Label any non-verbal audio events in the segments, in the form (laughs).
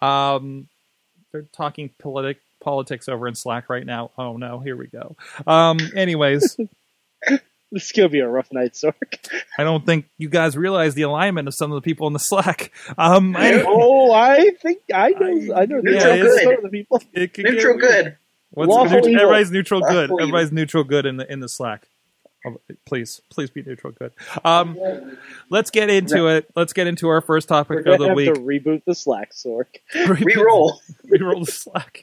Um, they're talking politic politics over in Slack right now. Oh no, here we go. Um, anyways, (laughs) This is gonna be a rough night, Sorg. I don't think you guys realize the alignment of some of the people in the Slack. Um, I- (laughs) oh, I think I know. I, know. Yeah, some of the people. it could Neutral get- good. What's neutral- evil. everybody's neutral good. Lawful evil. Everybody's neutral good in the in the Slack. Oh, Please, please be neutral good. Um, let's get into it. Let's get into our first We're topic of the have week. to reboot the Slack, Sorg. (laughs) Reroll. Reroll the Slack.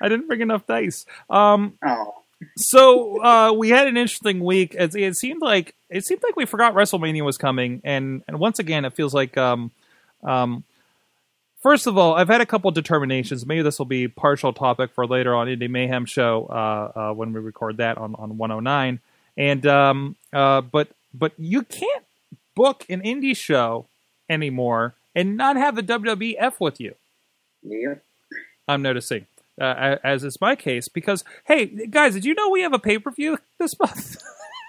I didn't bring enough dice. Um, Oh. so uh, we had an interesting week. It, it seemed like it seemed like we forgot WrestleMania was coming, and and once again, it feels like um, um, first of all, I've had a couple determinations. Maybe this will be partial topic for later on Indie Mayhem show uh, uh, when we record that on on 109. And um, uh, but but you can't book an indie show anymore and not have the WWE F with you. Yeah. I'm noticing, uh, as is my case, because hey, guys, did you know we have a pay per view (laughs) this month?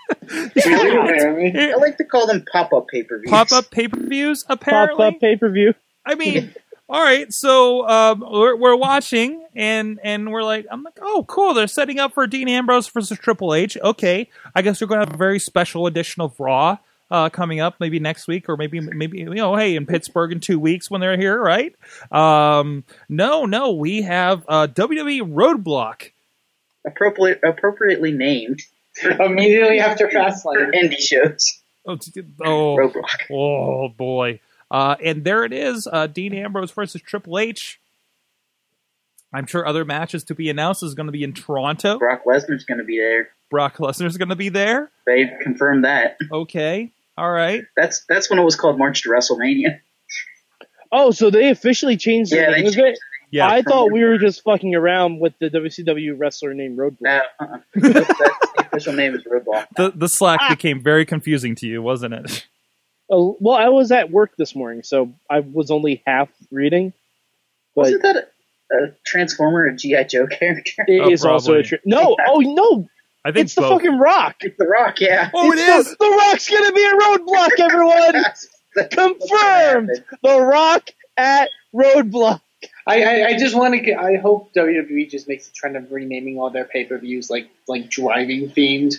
(laughs) I like to call them pop-up pay-per-views. Pop up pay per views, apparently. Pop up pay per view. I mean, (laughs) all right, so um, we're, we're watching, and and we're like, I'm like, oh, cool, they're setting up for Dean Ambrose versus Triple H. Okay, I guess we're gonna have a very special edition of Raw. Uh, coming up, maybe next week, or maybe maybe you know, hey, in Pittsburgh in two weeks when they're here, right? Um, no, no, we have uh, WWE Roadblock. Appropriate, appropriately named Immediately after Fastlane. indie shows. Oh, oh, Roadblock. Oh boy. Uh, and there it is, uh, Dean Ambrose versus Triple H. I'm sure other matches to be announced is going to be in Toronto. Brock Lesnar's going to be there. Brock Lesnar's going to be there. They've confirmed that. Okay, all right. That's that's when it was called March to WrestleMania. Oh, so they officially changed the Yeah, they name of it? Yeah, I thought we were just fucking around with the WCW wrestler named Roadblock. No, uh-uh. that's, that's (laughs) the official name is Roadblock. the the Slack became very confusing to you, wasn't it? Oh, well, I was at work this morning, so I was only half reading. But Wasn't that a, a Transformer, a GI Joe character? it Oh, is also a probably. tri- no. Oh no, I think it's the fucking Rock. It's The Rock, yeah. oh, it It's is. The, the Rock's gonna be a roadblock, everyone. That's- (laughs) that's Confirmed. the Rock at Roadblock. I, I, I just want to. I hope WWE just makes a trend of renaming all their pay per views like like driving themed.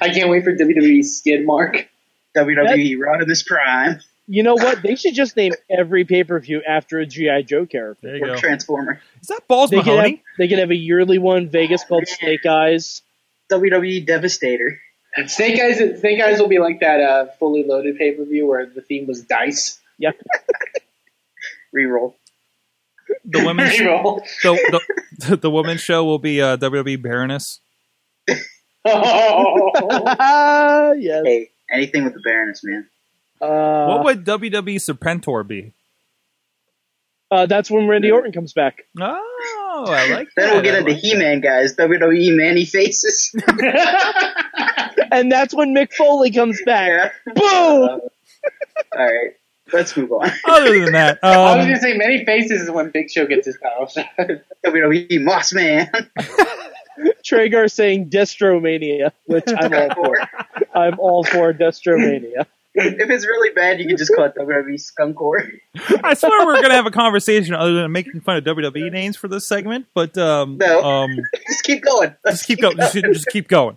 I can't wait for WWE Skid Mark. WWE run of this Prime You know what? They should just name every pay per view after a GI Joe character. There you or go. Transformer. Is that Balls They could, have, Mahoney? they could have a yearly one Vegas called Snake Eyes. WWE Devastator. Snake Eyes. Snake Eyes will be like that uh, fully loaded pay per view where the theme was dice. Yep. (laughs) Reroll. The women's (laughs) Reroll. the, the (laughs) the women's show will be uh, WWE Baroness. Oh. yes. Hey, anything with the Baroness, man. Uh, what would WWE Serpentor be? uh, that's when Randy Orton comes back. Oh, I like that. (laughs) Then we'll get I into like He-Man, guys. WWE Man-E-Faces. (laughs) And that's when Mick Foley comes back. yeah. Boom! (laughs) All right. Let's move on. Other than that, I was um, gonna say many faces is when Big Show gets his title shot. WWE Moss Man. Traeger saying Destromania, which I'm all (laughs) for. I'm all for Destromania. if it's really bad, you can just call it WWE Skunkor. I swear we're gonna have a conversation other than making fun of WWE names for this segment, but um, No. um, (laughs) Just keep going. just keep going. Just, just keep going.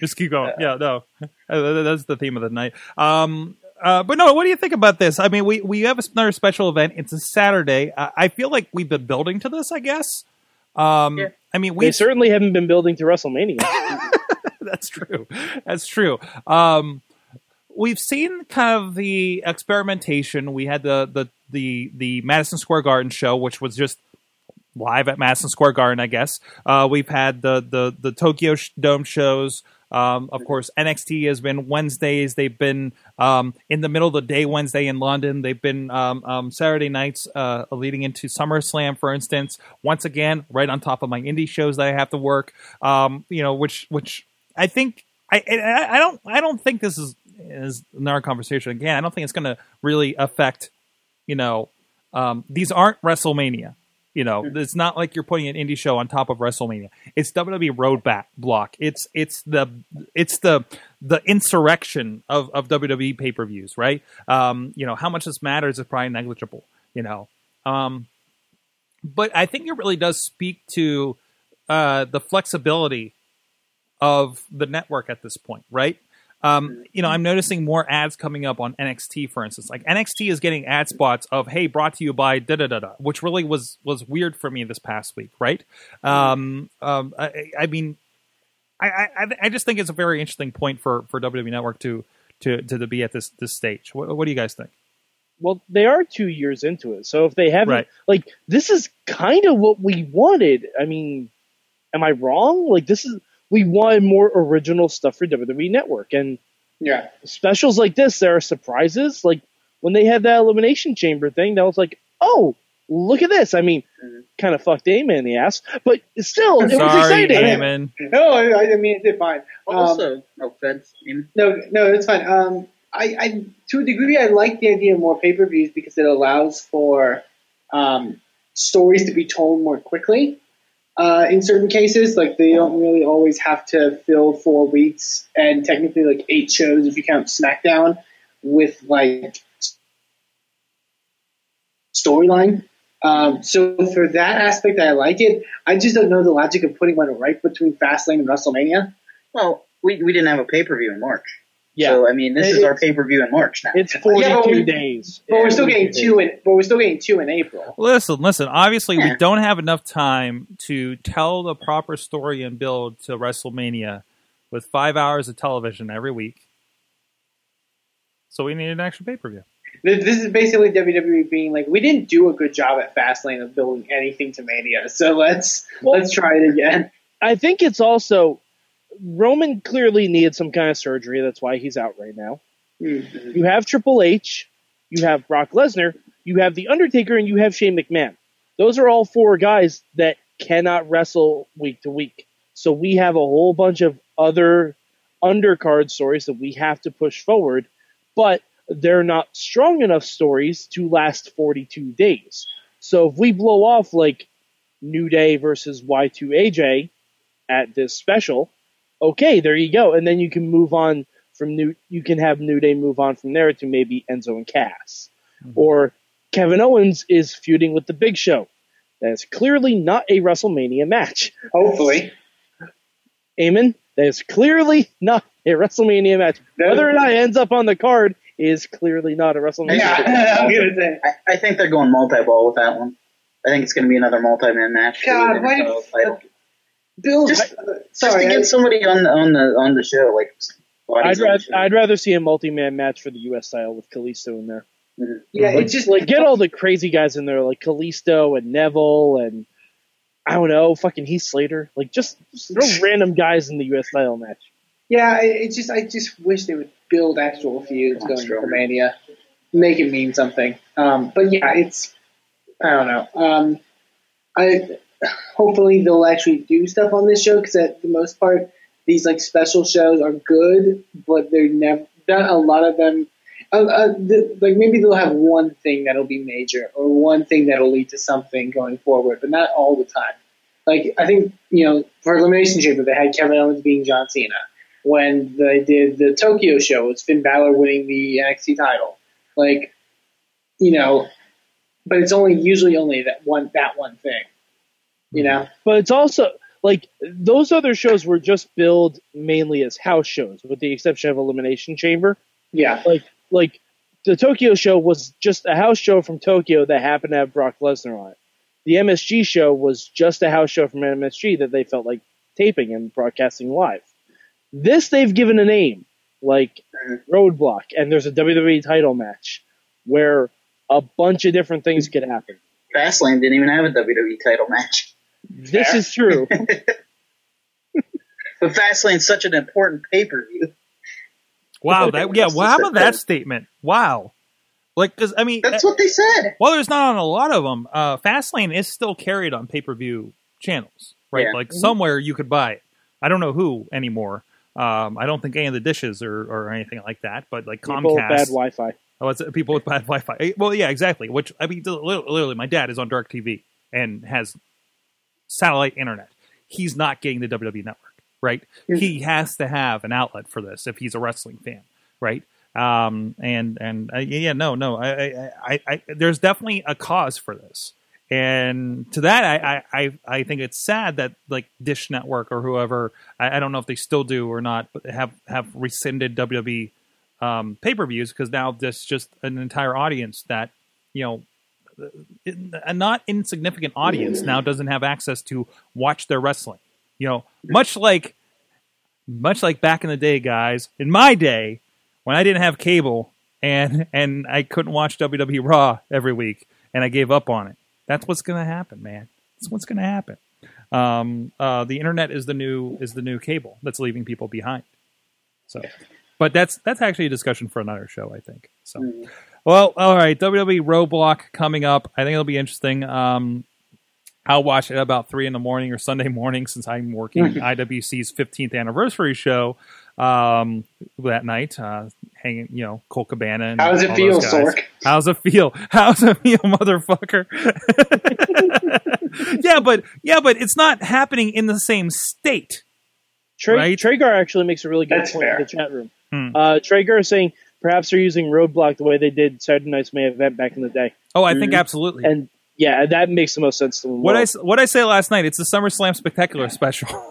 Just keep going. Yeah, no, Uh, that's the theme of the night. Um, uh, but no, what do you think about this? I mean, we we have another special event. It's a Saturday. I, I feel like we've been building to this. I guess. Um, Yeah. I mean, We we certainly haven't been building to WrestleMania. (laughs) that's true. That's true. Um, we've seen kind of the experimentation. We had the the the the Madison Square Garden show, which was just live at Madison Square Garden, I guess. Uh, we've had the the the Tokyo Dome shows. Um, of course, NXT has been Wednesdays. They've been um, in the middle of the day Wednesday in London. They've been um, um, Saturday nights uh, leading into SummerSlam, for instance. Once again, right on top of my indie shows that I have to work. Um, you know, which which I think I, I I don't I don't think this is is another conversation again. I don't think it's going to really affect. You know, um, these aren't WrestleMania. You know, it's not like you're putting an indie show on top of WrestleMania. It's WWE Road back block. It's it's the it's the the insurrection of, of WWE pay per views, right? Um, you know, how much this matters is probably negligible. you know. Um, but I think it really does speak to uh, the flexibility of the network at this point, right? Um, you know, I'm noticing more ads coming up on NXT, for instance. Like NXT is getting ad spots of "Hey, brought to you by da da da da," which really was was weird for me this past week, right? Um, um, I, I mean, I, I I just think it's a very interesting point for for WWE Network to to to, be at this this stage. What, what do you guys think? Well, they are two years into it, so if they haven't, Right. like, this is kind of what we wanted. I mean, am I wrong? Like, this is we wanted more original stuff for WWE Network, and Yeah. specials like this, there are surprises. Like when they had that elimination chamber thing, that was like, oh, look at this. I mean, Mhm. kind of fucked Damon in the ass, but still, it was Sorry, exciting. Damon. No, I, I mean, it's fine. Um, Also, no offense. Damon. No, no, it's fine. Um, I, I, to a degree, I like the idea of more pay per views because it allows for um, stories to be told more quickly. Uh, in certain cases, like they don't really always have to fill four weeks and technically like eight shows if you count SmackDown with like storyline. Um, so for that aspect, I like it. I just don't know the logic of putting one right between Fastlane and WrestleMania. Well, we, we didn't have a pay per view in March. Yeah, So I mean, this is our pay per view in March now. it's (laughs) 42 Yeah, we- days. But we're still Yeah, getting two in. But we're still getting two in April. Listen, listen. Obviously, we don't have enough time to tell the proper story and build to WrestleMania with five hours of television every week. So we need an extra pay per view. This, this is basically WWE being like, we didn't do a good job at Fastlane of building anything to Mania, so let's Well- let's try it again. I think it's also Roman clearly needed some kind of surgery. That's why he's out right now. Mm-hmm. You have Triple H, you have Brock Lesnar, you have The Undertaker, and you have Shane McMahon. Those are all four guys that cannot wrestle week to week. So we have a whole bunch of other undercard stories that we have to push forward, but they're not strong enough stories to last 42 days. So if we blow off like New Day versus Y2AJ at this special, okay, there you go. And then you can move on from New, you can have New Day move on from there to maybe Enzo and Cass. Mm-hmm. Or Kevin Owens is feuding with the Big Show. That is clearly not a WrestleMania match. Hopefully, Amen. That is clearly not a WrestleMania match. Whether or not it ends up on the card is clearly not a WrestleMania (laughs) match. yeah, I'm gonna say. I, I think they're going multi ball with that one. I think it's going to be another multi man match. God, the why- Intercontinental title. Bill, Just- Just sorry, to I- get somebody on the on the on the show, like I'd bodies the rather show. I'd rather see a multi-man match for the U.S. style with Kalisto in there. yeah, Like, it just like get all the crazy guys in there, like Kalisto and Neville and I don't know, fucking Heath Slater. Like just, just throw (laughs) random guys in the U.S. style match. Yeah, it, it just I just wish they would build actual feuds going into Strowman. Mania, make it mean something. Um, but yeah, it's I don't know. Um, I hopefully they'll actually do stuff on this show because at the most part these like special shows are good, but they're never not a lot of them. Uh, uh, the, like maybe they'll have one thing that'll be major or one thing that'll lead to something going forward, but not all the time. Like I think you know for Elimination Chamber they had Kevin Owens being John Cena when they did the Tokyo show, it was Finn Balor winning the NXT title. Like, you know, but it's only usually only that one that one thing. You know, But it's also like those other shows were just billed mainly as house shows, with the exception of Elimination Chamber. yeah, Like like the Tokyo show was just a house show from Tokyo that happened to have Brock Lesnar on it. The MSG show was just a house show from MSG that they felt like taping and broadcasting live. This they've given a name, like mm-hmm. Roadblock, and there's a WWE title match where a bunch of different things could happen. Fastlane didn't even have a WWE title match. This Fair. is true. (laughs) But Fastlane's such an important pay per view. Wow, (laughs) that yeah. Well, how about that statement? Wow, like because I mean, That's what they said. Well, there's not on a lot of them. Uh, Fastlane is still carried on pay per view channels, right? Yeah. Like somewhere you could buy it. I don't know who anymore. Um, I don't think any of the dishes or, or anything like that, but like People with bad Wi-Fi. Oh, it's people with bad Wi-Fi. Eh, Well, yeah, exactly. Which I mean, literally, literally, my dad is on DirecTV and has satellite internet. He's not getting the WWE network, right? He has to have an outlet for this if he's a wrestling fan, right? Um, and and uh, yeah, no, no, I, I, I, I, there's definitely a cause for this. And to that, I, I, I think it's sad that like Dish Network or whoever, I, I don't know if they still do or not, but have have rescinded WWE um, pay per views because now there's just an entire audience that you know a not insignificant audience now doesn't have access to watch their wrestling. You know, much like much like back in the day, guys. In my day, when I didn't have cable and and I couldn't watch WWE Raw every week, and I gave up on it. That's what's going to happen, man. That's what's going to happen. Um, uh, the internet is the new is the new cable that's leaving people behind. So, but that's that's actually a discussion for another show, I think. So. Well, all right. WWE Roadblock coming up. I think it'll be interesting. Um, I'll watch it about three in the morning or Sunday morning since I'm working (laughs) IWC's 15th anniversary show um, that night. Uh, hanging, you know, Colt Cabana. And How does it feel, those guys. Sorg? How's it feel? (laughs) How's it feel, motherfucker? (laughs) yeah, but yeah, but it's not happening in the same state. Trey, Right. Traeger actually makes a really good That's point fair. in the chat room. Hmm. Uh, Traeger is saying perhaps they're using Roadblock the way they did Saturday Night's main event back in the day, Oh, I think Mhm. absolutely. and yeah, that makes the most sense to them. what I what I say last night? It's the SummerSlam Spectacular special. (laughs)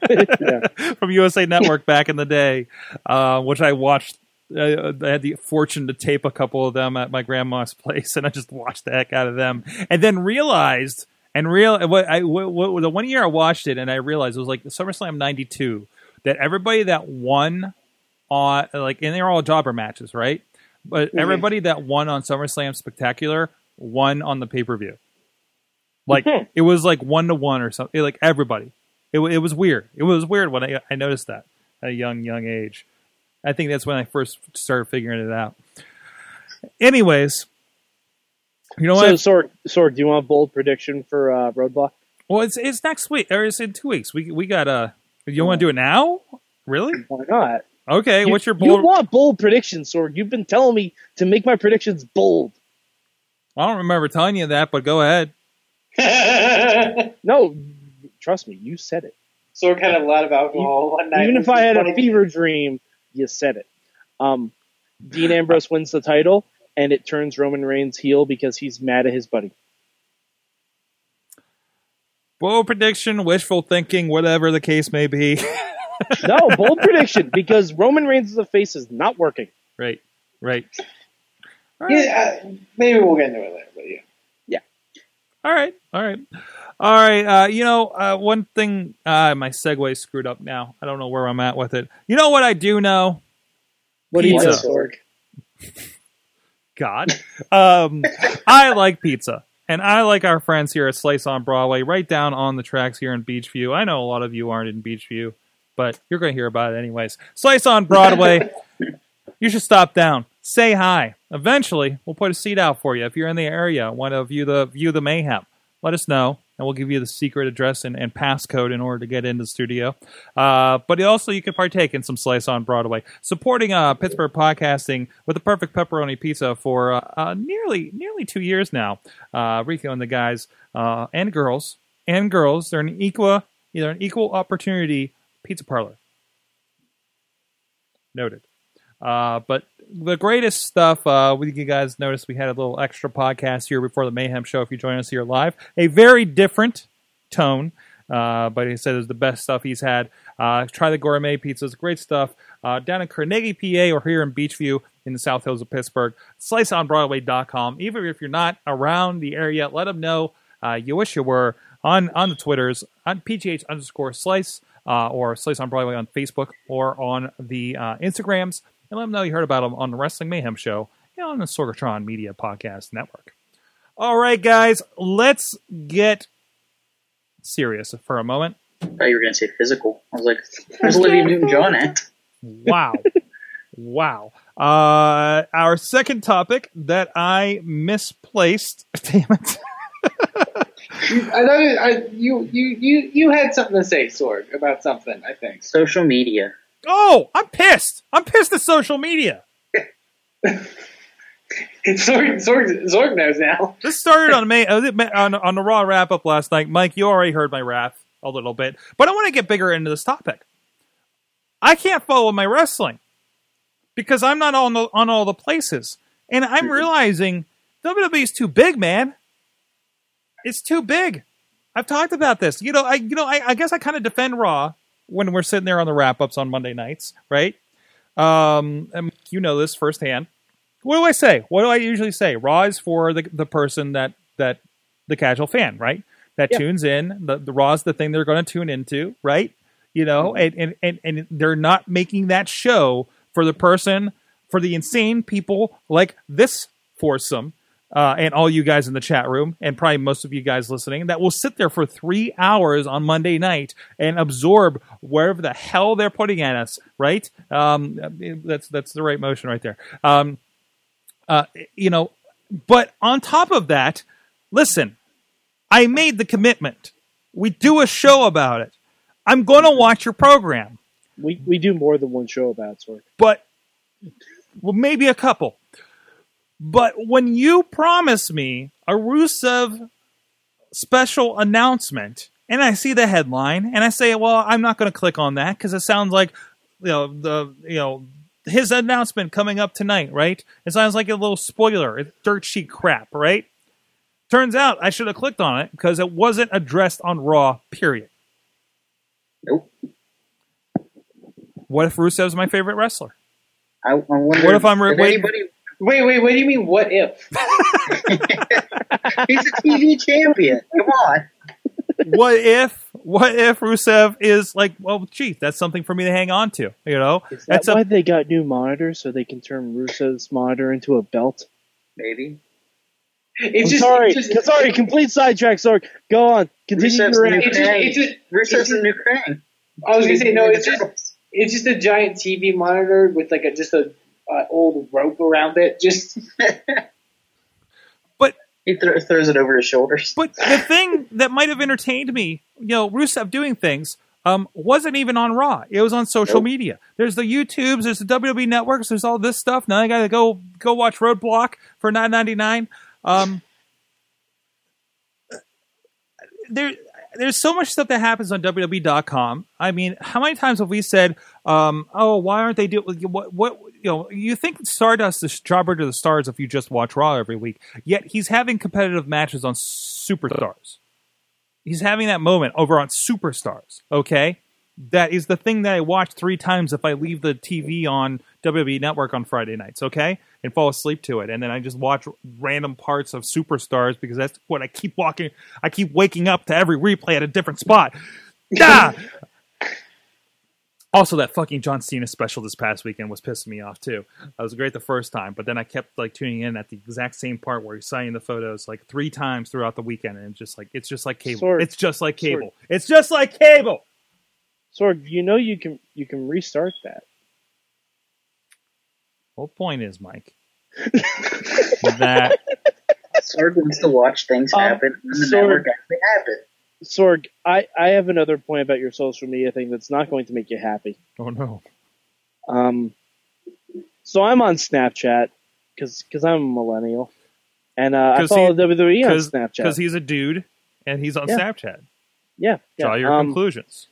(laughs) from USA Network back in the day, uh, which I watched. Uh, I had the fortune to tape a couple of them at my grandma's place, and I just watched the heck out of them, and then realized and real what I what, what, the one year I watched it, and I realized it was like the SummerSlam '92 that everybody that won on like and they're all jobber matches, right? But Mhm. everybody that won on SummerSlam Spectacular won on the pay per view. Like Mhm. it was like one to one or something. Like everybody, it, it was weird. It was weird when I, I noticed that at a young young age. I think that's when I first started figuring it out. Anyways, you know So, what? Sorg, Sorg, do you want a bold prediction for uh, Roadblock? Well, it's it's next week or it's in two weeks. We we got uh You want to do it now? Really? Why not? Okay. You- what's your You want bold predictions, Sorg. You've been telling me to make my predictions bold. I don't remember telling you that, but go ahead. (laughs) No, trust me, you said it. Sorg had a lot of alcohol one night. Even if I had a fever dream, you said it. Um, Dean Ambrose (laughs) wins the title, and it turns Roman Reigns heel because he's mad at his buddy. Bold prediction, wishful thinking, whatever the case may be. (laughs) No, bold prediction because Roman Reigns' as a face is not working. right. Right. All right. Yeah, uh, maybe we'll get into it later, but yeah. Yeah. All right, all right, all right. Uh, you know, uh, one thing. Uh, my segue screwed up now. I don't know where I'm at with it. You know what I do know? What do you Pizza. know, God, um, I like pizza, and I like our friends here at Slice on Broadway, right down on the tracks here in Beachview. I know a lot of you aren't in Beachview, but you're going to hear about it anyways. Slice on Broadway. (laughs) you should stop down, say hi. Eventually, we'll put a seat out for you if you're in the area. Want to view the view the mayhem? Let us know, and we'll give you the secret address and, and passcode in order to get into the studio. Uh, but also, you can partake in some Slice on Broadway, supporting uh, Pittsburgh podcasting with the perfect pepperoni pizza for uh, uh, nearly nearly two years now. Uh, Rico and the guys uh, and girls and girls, they're an equal they're an equal opportunity pizza parlor. Noted. Uh, but the greatest stuff, uh, we you guys noticed we had a little extra podcast here before the Mayhem show. If you join us here live, a very different tone. Uh, but he said the best stuff he's had. Uh, try the gourmet pizzas, great stuff. Uh, down in Carnegie, PA, or here in Beachview in the South Hills of Pittsburgh. SliceOnBroadway.com. Even if you're not around the area, let them know uh, you wish you were on on the Twitters on PGH underscore Slice uh, or Slice on Broadway on Facebook or on the uh, Instagrams, and let them know you heard about them on the Wrestling Mayhem Show and on the Sorgatron Media Podcast Network. All right, guys, let's get serious for a moment. I thought you were going to say physical. I was like, (laughs) where's Olivia Newton-John at? Wow. (laughs) wow. Uh, our second topic that I misplaced. (laughs) Damn it. I know you, I, you, you, you, you had something to say, Sorg, about something, I think. Social media. Oh, I'm pissed. I'm pissed at social media. (laughs) Sorg, Sorg, Sorg knows now. This started on May uh, on, on the Raw wrap up last night. Mike, you already heard my wrath a little bit, but I want to get bigger into this topic. I can't follow my wrestling because I'm not on the, on all the places, and I'm realizing WWE is too big, man. It's too big. I've talked about this. You know, I you know I, I guess I kind of defend Raw when we're sitting there on the wrap ups on Monday nights, right? Um, and you know this firsthand. What do I say? What do I usually say? Raw is for the the person that that the casual fan, right? That Yeah. tunes in. The the Raw is the thing they're going to tune into, right? You know, and, and and and they're not making that show for the person for the insane people like this foursome uh, and all you guys in the chat room, and probably most of you guys listening, that will sit there for three hours on Monday night and absorb wherever the hell they're putting at us. Right? Um, that's that's the right motion right there. Um, uh, you know, but on top of that, listen, I made the commitment. We do a show about it. I'm going to watch your program We we do more than one show about Sorg. but well, maybe a couple. But when you promise me a Rusev special announcement, and I see the headline, and I say, "Well, I'm not going to click on that because it sounds like you know the you know his announcement coming up tonight, right? It sounds like a little spoiler, it's dirt sheet crap, right?" Turns out I should have clicked on it because it wasn't addressed on Raw. Period. Nope. What if Rusev's my favorite wrestler? I, I wonder What if I'm re- wait- anybody? Wait, wait, what do you mean? What if? (laughs) He's a TV champion. Come on. what if what if Rusev is like, well, gee, that's something for me to hang on to, you know? Is that That's a- why they got new monitors so they can turn Rusev's monitor into a belt? Maybe. It's I'm just, sorry, it's just- sorry, complete sidetrack. Sorry, go on. Continue Rusev's your new rant. It's just- it's just- Rusev's it's the new Krang. I was gonna say no. It's just it's just a giant TV monitor with like a just a uh, old rope around it. Just (laughs) But he th- throws it over his shoulders. but the thing that might have entertained me, you know, Rusev doing things, um, wasn't even on Raw. It was on social Nope. media. There's the YouTubes, there's the WWE networks, there's all this stuff. Now I gotta go go watch Roadblock for nine ninety nine. Um, there there's so much stuff that happens on WWE.com. I mean, how many times have we said, um, "Oh, why aren't they doing what? What you know? You think Stardust is jobber to the stars if you just watch Raw every week? Yet he's having competitive matches on Superstars. He's having that moment over on Superstars. Okay, that is the thing that I watch three times if I leave the TV on WWE Network on Friday nights. Okay, and fall asleep to it, and then I just watch random parts of Superstars because that's what I keep walking. I keep waking up to every replay at a different spot. (laughs) Ah! Also, that fucking John Cena special this past weekend was pissing me off too. That was great the first time, but then I kept like tuning in at the exact same part where he's signing the photos like three times throughout the weekend, and it's just like it's just like cable. Sorg. It's just like cable. It's just like cable. Sorg, you know you can you can restart that. Whole point is, Mike, (laughs) that Sorg wants to watch things Um, happen, and the Sorg- network actually happen. Sorg, I, I have another point about your social media thing that's not going to make you happy. oh no, Um, so I'm on Snapchat because I'm a millennial, and uh, I follow he- WWE on Snapchat because he's a dude and he's on Yeah. Snapchat. yeah, yeah. Draw your Um, conclusions.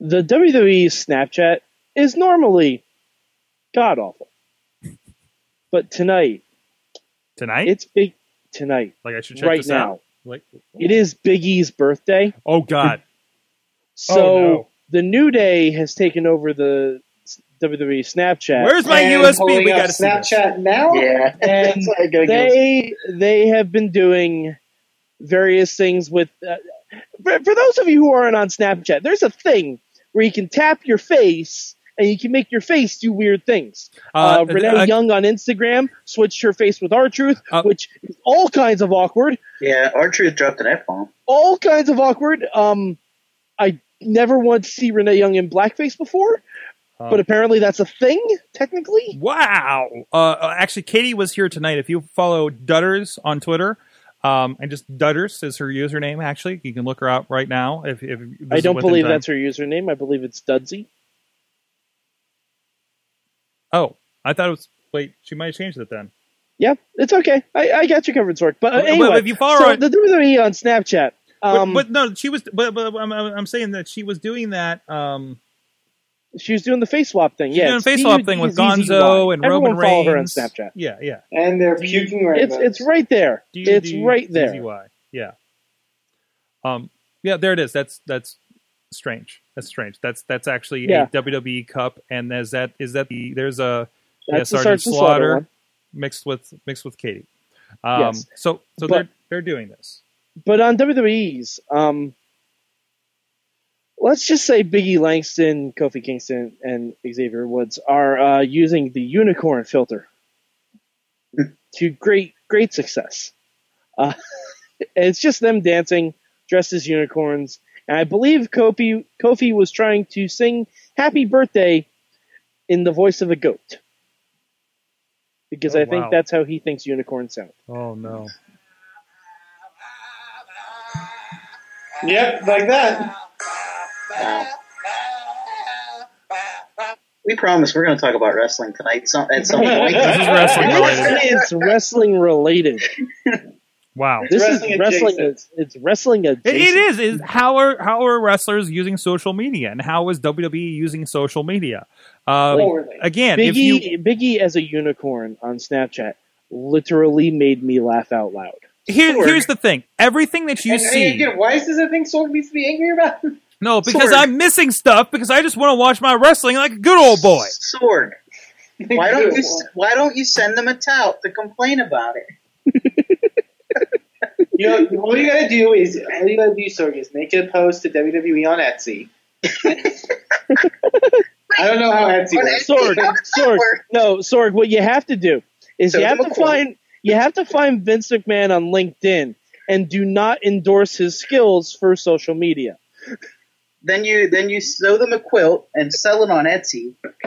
the WWE Snapchat is normally god awful, but tonight Tonight, it's big. Tonight, like I should check right now, out. Like, it is Big E's birthday. oh god, So Oh, no. the New Day has taken over the WWE Snapchat. where's my and USB? We got to see. Snapchat now. Yeah, And (laughs) That's why I gotta go. they they have been doing various things with. Uh, for, for those of you who aren't on Snapchat, there's a thing where you can tap your face and you can make your face do weird things. Uh, Renee uh, Young on Instagram switched her face with R-Truth, Uh, which is all kinds of awkward. Yeah, R-Truth dropped an F bomb. All kinds of awkward. Um, I never wanted to see Renee Young in blackface before, uh, but apparently that's a thing technically. Wow. Uh, uh, actually, Katie was here tonight. If you follow Dutters on Twitter, um, and just Dutters is her username. Actually, you can look her up right now. If, if I don't believe time. that's her username. I believe it's Dudsy. Oh, I thought it was. Wait, she might have changed it then. Yeah, it's okay. I, I got you covered, Sorg. But uh, But- but anyway, if you follow so her- the WWE on Snapchat. But, Um, but no, she was. But, but I'm, I'm saying that she was doing that. Um, She was doing the face swap thing. Yeah, doing it's face swap thing with D-U-D-Z-Z-Y. Gonzo and Everyone Roman follow Reigns. her on Snapchat. Yeah, yeah. And they're puking right. It's it's right there. It's right there. D-U-D-Z-Y. Yeah. Um. Yeah. There it is. That's that's strange. That's strange. That's that's actually Yeah. a WWE Cup, and is that is that the there's a That's yeah, the Sergeant Sergeant Slaughter, Slaughter one. Mixed with mixed with Katie. Um. Yes. So so But- they're they're doing this. But on WWE's, um, let's just say Biggie Langston, Kofi Kingston, and Xavier Woods are uh, using the unicorn filter (laughs) to great great success. Uh, (laughs) it's just them dancing dressed as unicorns, and I believe Kofi Kofi was trying to sing "Happy Birthday" in the voice of a goat. Because Oh, I think wow. that's how he thinks unicorns sound. Oh no. Yep, like that. Wow. We promise we're going to talk about wrestling tonight some, at some (laughs) point. This is wrestling related. it's wrestling related. (laughs) Wow. This wrestling is wrestling. adjacent. It's wrestling It, it is. Is how are how are wrestlers using social media, and how is WWE using social media? Um, Poorly. again, if Biggie, you Biggie as a unicorn on Snapchat literally made me laugh out loud. here, Sorg. here's the thing: everything that you And, and see. again, why is this a thing Sorg needs to be angry about? (laughs) No, because Sorg. I'm missing stuff because I just want to watch my wrestling like a good old boy. Sword. Why (laughs) don't you Why don't you send them a tout to complain about it? (laughs) You know, all you gotta do is all you gotta do, Sorg, is make a post to WWE on Etsy. (laughs) I don't know how Etsy works. Etsy. Sorg, How does that Sorg, no, Sorg. What you have to do is So you have to a find you have to find Vince McMahon on LinkedIn and do not endorse his skills for social media. Then you then you sew them a quilt and sell it on Etsy. I'm,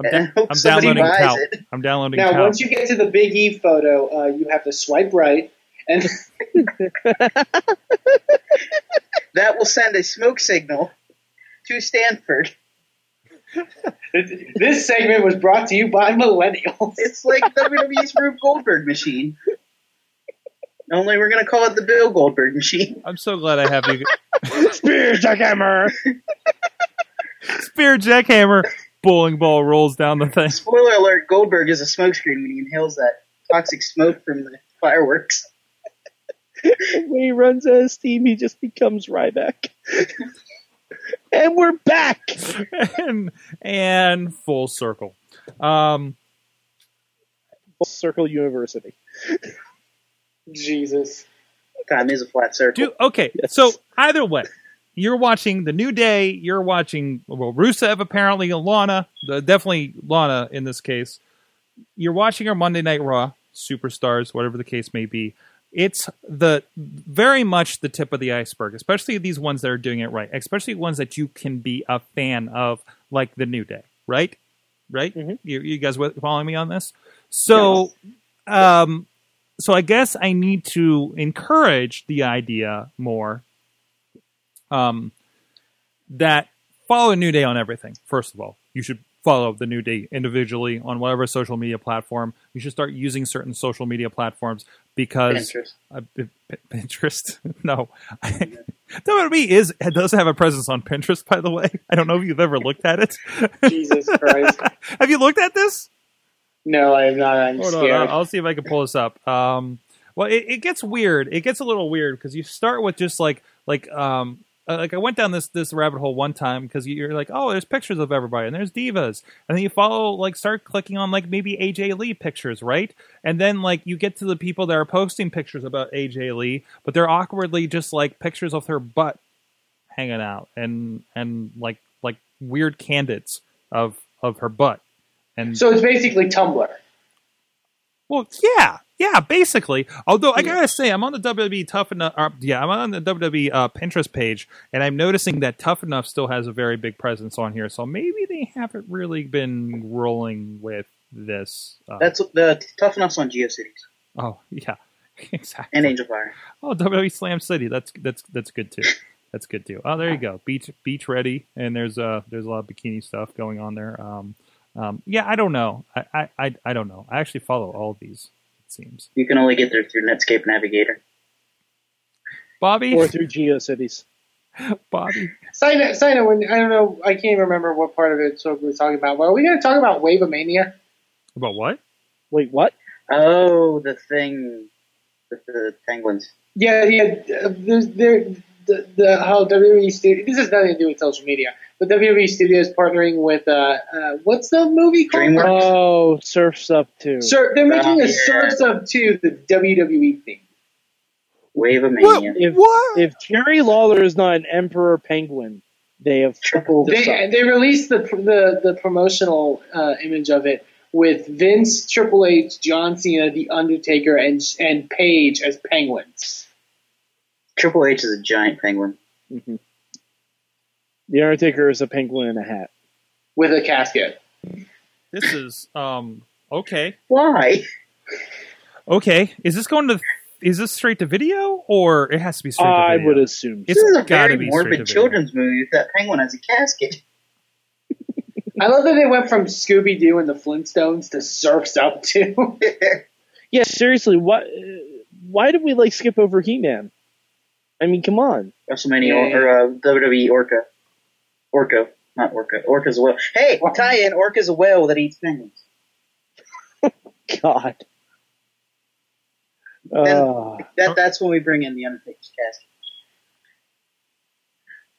And da- hope I'm somebody downloading buys Tout. it. I'm downloading Now, Tout. once you get to the Big E photo, uh, you have to swipe right, and (laughs) That will send a smoke signal to Stamford. this segment was brought to you by Millennials. It's like WWE's Rube Goldberg machine. Only we're gonna call it the Bill Goldberg machine. I'm so glad I have you. (laughs) Spear jackhammer. Spear jackhammer. Bowling ball rolls down the thing. Spoiler alert: Goldberg is a smokescreen when he inhales that toxic smoke from the fireworks. (laughs) when he runs out of steam, he just becomes Ryback. (laughs) and we're back. and, and full circle. Um, Full Circle University. Jesus. Time is a flat circle. do okay. Yes. So either way, you're watching the New Day. You're watching well, Rusev apparently, Lana, the, definitely Lana in this case. You're watching our Monday Night Raw superstars, whatever the case may be. It's the very much the tip of the iceberg, especially these ones that are doing it right, especially ones that you can be a fan of, like the New Day, right? Right? Mhm. You, you guys following me on this? So, um, so I guess I need to encourage the idea more um, that follow New Day on everything. First of all, you should follow the New Day individually on whatever social media platform. You should start using certain social media platforms because Pinterest. uh, P- Pinterest. (laughs) no, (laughs) WWE is does have a presence on Pinterest. By the way, I don't know if you've ever looked at it. (laughs) Jesus Christ. have you looked at this? No, I have not. I'm Hold on, scared. I'll, I'll see if I can pull this up. Um, well, it, it gets weird. It gets a little weird because you start with just like like um uh, like I went down this this rabbit hole one time because you're like, oh, there's pictures of everybody and there's divas, and then you follow like start clicking on like maybe AJ Lee pictures, right? And then like you get to the people that are posting pictures about AJ Lee, but they're awkwardly just like pictures of her butt hanging out and and like like weird candids of of her butt. And so it's basically Tumblr. well, yeah, yeah, basically. Although I gotta say, I'm on the WWE Tough Enough. Uh, yeah, I'm on the WWE uh, Pinterest page, and I'm noticing that Tough Enough still has a very big presence on here. So maybe they haven't really been rolling with this. Uh, That's the tough enough's on GeoCities oh yeah, (laughs) exactly. and Angel Fire. Oh, WWE Slam City. That's that's that's good too. That's good too. Oh, there you go. Beach beach ready, and there's uh there's a lot of bikini stuff going on there. Um, um, yeah, I don't know. I, I I I don't know. I actually follow all of these. It seems. You can only get there through Netscape Navigator. Bobby, Or through GeoCities. (laughs) Bobby. Side note, side note, when I don't know, I can't remember what part of it Sorg was talking about. But are we going to talk about Wave of Mania? About what? Wait, what? Oh, the thing with the penguins. Yeah, yeah. uh, There's there the, the how WWE studio. This has nothing to do with social media, but WWE Studios partnering with uh, uh what's the movie called? DreamWorks. Oh, Surf's Up Two. Sir, they're making Oh, a yeah. Surfs Up to the WWE thing. Wave of What? Mania. If What? if Jerry Lawler is not an emperor penguin, they have tripled They up. they released the the the promotional uh, image of it with Vince, Triple H, John Cena, The Undertaker, and and Paige as penguins. Triple H is a giant penguin. Mhm. The Undertaker is a penguin in a hat. with a casket. This is um okay. Why? Okay. Is this going to is this straight to video or it has to be straight to I video? would assume. It's this is a gotta very be straight to morbid video. children's movie if that penguin has a casket. (laughs) I love that they went from Scooby Doo and the Flintstones to Surfs Up too. (laughs) Yeah, seriously, what? uh, Why did we like skip over He-Man? I mean, come on. WrestleMania Yeah, yeah. or uh, WWE Orca. Orca, not Orca. Orca's a whale. Hey, tie in. Orca's a whale that eats penguins. (laughs) God. Uh, That that's when we bring in the Undertaker's cast.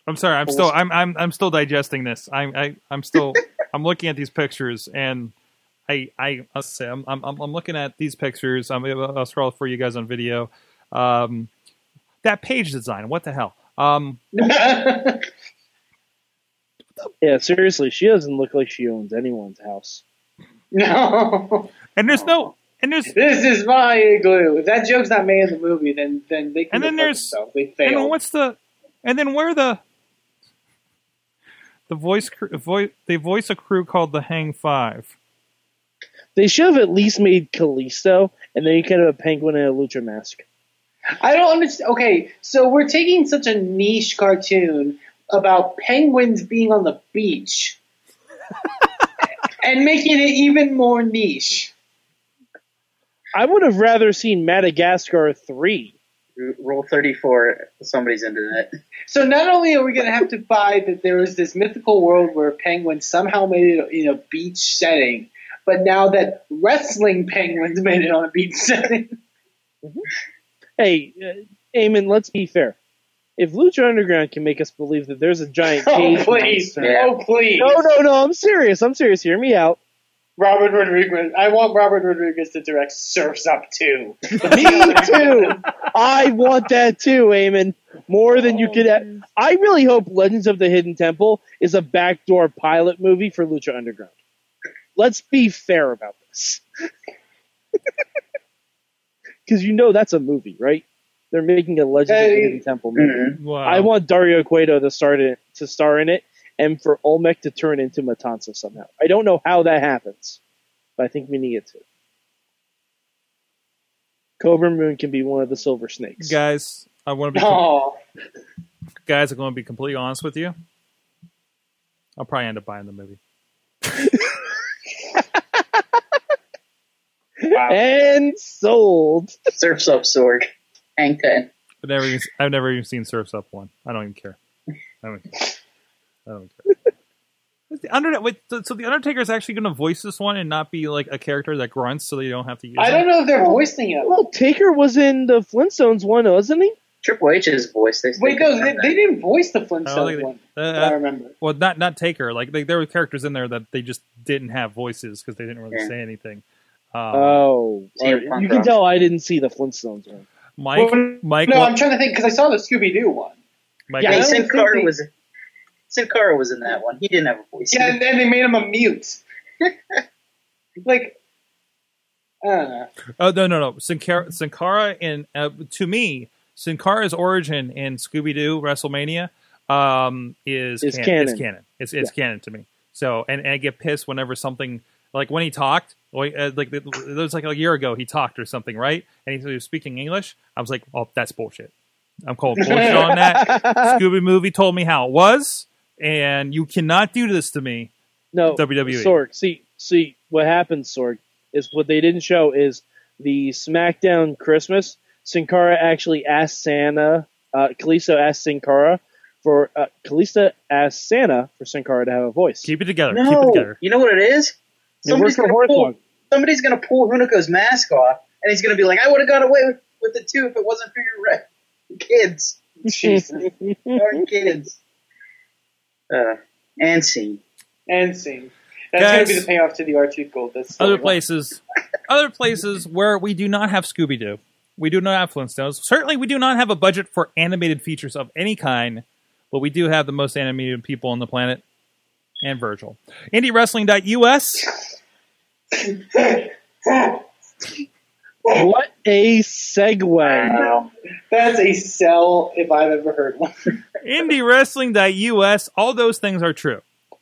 I'm sorry. I'm still I'm I'm I'm still digesting this. I'm I, I'm still (laughs) I'm looking at these pictures and I I I'll say I'm I'm I'm looking at these pictures. I'm I'll scroll for you guys on video. Um, that page design. What the hell? Um, (laughs) yeah, seriously, she doesn't look like she owns anyone's house. no, and there's no and there's this is my igloo. If that joke's not made in the movie, then then they can And then there's- themselves. They and failed. what's the and then where the the voice cr- voice they voice a crew called the Hang Five. They should have at least made Kalisto, and then you could have a penguin in a lucha mask. I don't understand. Okay, so we're taking such a niche cartoon about penguins being on the beach (laughs) and making it even more niche. I would have rather seen Madagascar 3. R- Roll thirty four. Somebody's into that. So not only are we going to have to buy that there is this mythical world where penguins somehow made it in a beach setting, but now that wrestling penguins made it on a beach setting. Mm-hmm. Hey, uh, Eamon, let's be fair. If Lucha Underground can make us believe that there's a giant (laughs) Oh please! monster- Oh please! No, no, no, I'm serious. I'm serious. Hear me out. Robert Rodriguez. I want Robert Rodriguez to direct Surfs Up too. (laughs) Me too. I want that too, Eamon. More than you could. Ha- I really hope Legends of the Hidden Temple is a backdoor pilot movie for Lucha Underground. Let's be fair about this. (laughs) Because you know that's a movie, right? They're making a Legends of Hey. the Hidden Temple movie. Mhm. Wow. I want Dario Cueto to start it to star in it, and for Olmec to turn into Matanza somehow. I don't know how that happens, but I think we need it to. Cobra Moon can be one of the Silver Snakes. guys. I want to be Oh, guys. I'm going to be completely honest with you. I'll probably end up buying the movie. (laughs) wow. And sold. Surfs up, sword. And ten. I've never even, I've never even seen Surfs Up one. I don't even care. I don't care. I don't care. (laughs) The Under, wait, so so the Undertaker is actually going to voice this one and not be like a character that grunts, so they don't have to use. I him? don't know if they're voicing it. Well, Taker was in the Flintstones one, wasn't he? Triple H's voice. They Wait, no, they, they didn't voice the I don't think Flintstones they- one. uh, I remember. Well, not not Taker. Like they, there were characters in there that they just didn't have voices because they didn't really Yeah. say anything. Um, Oh, CM all right. Punk you can rock. tell I didn't see the Flintstones one. Mike, Well, Mike, No, wa- I'm trying to think because I saw the Scooby Doo one. Mike, Yeah, Hey, Sin Cara was. Sin Cara was in that one. He didn't have a voice. Yeah, and then they made him a mute. (laughs) like, I don't know. Oh no no no! Sin Cara, Sankara in uh, to me, Sin Cara's origin in Scooby Doo WrestleMania um, is Is can- canon. It's canon. It's it's canon to me. So and, and I get pissed whenever something like when he talked, like uh, like it was like a year ago he talked or something, right? And he was speaking English. I was like, oh, that's bullshit. I'm calling (laughs) bullshit on that. Scooby movie told me how it was, and you cannot do this to me. No, WWE. Sorg. See, see what happens, Sorg, is what they didn't show is the SmackDown Christmas. Sin Cara actually asked Santa, uh, Kalisto asked Sin Cara for for uh, Kalisto asked Santa for Sin Cara to have a voice. Keep it together. Keep it No, together. you know what it is? It worked for gonna pull, somebody's gonna pull Hunico's mask off, and he's gonna be like, "I would have got away with, with it too if it wasn't for your re- (laughs) kids, Jesus. our kids." Uh, and scene. and scene. That's Guys. going to be the payoff to the R2 Gold. That's Other places, other places where we do not have Scooby Doo. We do not have Flintstones. Certainly, we do not have a budget for animated features of any kind, but we do have the most animated people on the planet, and Virgil. IndieWrestling.us. what a segue! Wow. That's a sell if I've ever heard one. IndieWrestling.us. All those things are true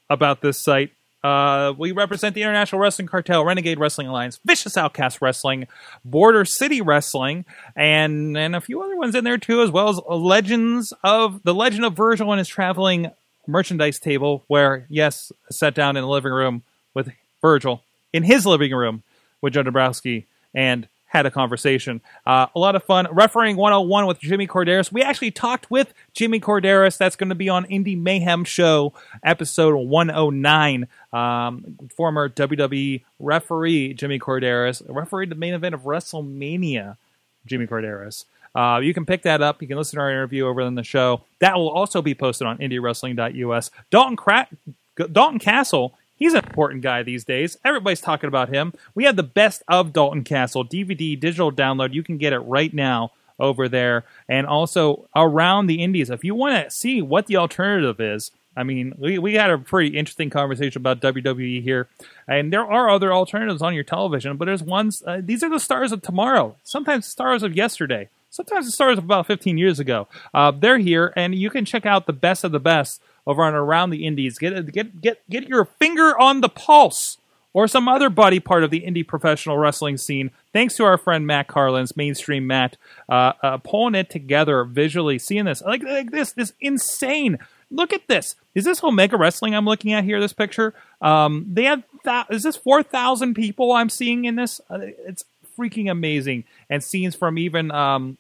about this site. Uh, we represent the International Wrestling Cartel, Renegade Wrestling Alliance, Vicious Outcast Wrestling, Border City Wrestling, and and a few other ones in there too, as well as Legends of the Legend of Virgil and his traveling merchandise table, where yes, sat down in the living room with Virgil in his living room with Joe Dabrowski and had a conversation. Uh, a lot of fun. Refereeing 101 with Jimmy Korderas. We actually talked with Jimmy Korderas. That's going to be on Indie Mayhem Show, episode 109. Um, former WWE referee Jimmy Korderas refereed the main event of WrestleMania. Jimmy Korderas. Uh, you can pick that up. You can listen to our interview over on the show. That will also be posted on IndieWrestling.us. Dalton Cra- Dalton Castle. He's an important guy these days. Everybody's talking about him. We have the best of Dalton Castle DVD digital download. You can get it right now over there, and also around the Indies. If you want to see what the alternative is, I mean, we, we had a pretty interesting conversation about WWE here, and there are other alternatives on your television, but there's ones. Uh, these are the stars of tomorrow. Sometimes stars of yesterday. Sometimes it stars of about 15 years ago. Uh, they're here, and you can check out the best of the best over on Around the Indies. Get get get get your finger on the pulse or some other buddy part of the indie professional wrestling scene. Thanks to our friend Matt Carlins, mainstream Matt, uh, uh, pulling it together visually, seeing this like, like this, this insane. Look at this. Is this Omega Wrestling I'm looking at here? This picture. Um, they have. Th- is this four thousand people I'm seeing in this? Uh, it's freaking amazing, and scenes from even um,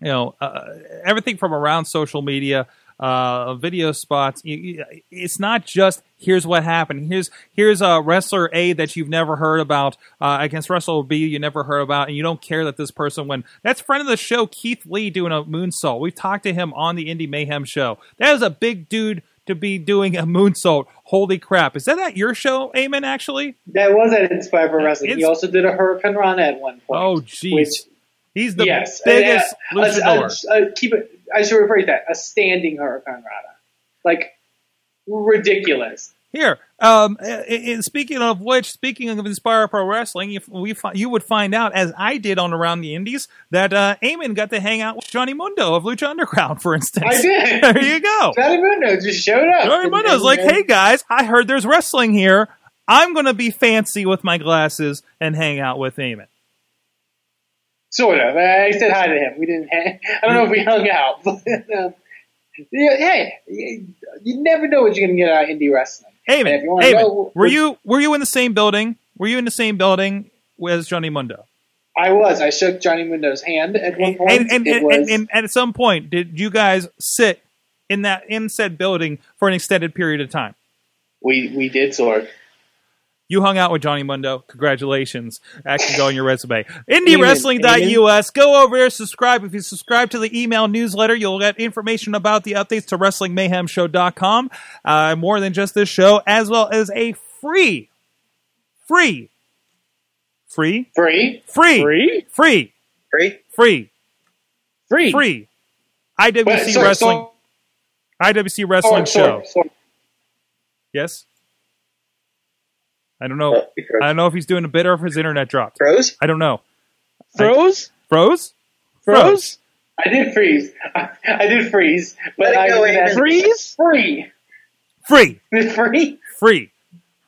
you know uh, everything from around social media uh, video spots. It's not just here's what happened. Here's here's a wrestler A that you've never heard about uh, against wrestler B you never heard about, and you don't care that this person went. That's friend of the show Keith Lee doing a moonsault. We've talked to him on the Indie Mayhem show. That is a big dude to be doing a moonsault. Holy crap! Is that at your show, Eamon? Actually, that was at Inspire Pro Wrestling. It's- he also did a Hurricane Run at one point. oh jeez, he's the yes, biggest uh, uh, luchador. uh, uh, keep it. I should rephrase that. A standing hurricanrana, like ridiculous. Here, um, and speaking of which, speaking of Inspire Pro Wrestling, if we fi- you would find out, as I did on Around the Indies, that uh, Eamon got to hang out with Johnny Mundo of Lucha Underground, for instance. I did. (laughs) there you go. Johnny Mundo just showed up. Johnny Mundo's like, "Hey guys, I heard there's wrestling here. I'm going to be fancy with my glasses and hang out with Eamon." Sort of. I said hi to him. We didn't. Hang, (laughs) I don't know if we hung out, (laughs) but um, yeah, hey, you you never know what you're going to get out of indie wrestling. And if Eamon, you wanna Eamon, know- were you were you in the same building? Were you in the same building as Johnny Mundo? I was. I shook Johnny Mundo's hand at one point. and, and, and, and at some point, did you guys sit in that in said building for an extended period of time? we we did sort. You hung out with Johnny Mundo. Congratulations. That can go on your resume. IndieWrestling.us. Go over there, subscribe. If you subscribe to the email newsletter, you'll get information about the updates to WrestlingMayhemShow.com. Uh, more than just this show, as well as a free, free, free, Free. free, Free? free, Free? free, Free. free. IWC But, sorry, Wrestling. IWC Wrestling Sorry, Show. sorry, sorry. Yes. I don't know. I don't know if he's doing a bit or if his internet dropped. Froze? I don't know. Froze? Froze? Froze? I did freeze. (laughs) I did freeze, but Let I go, did Freeze? free. Free. (laughs) Free. Free.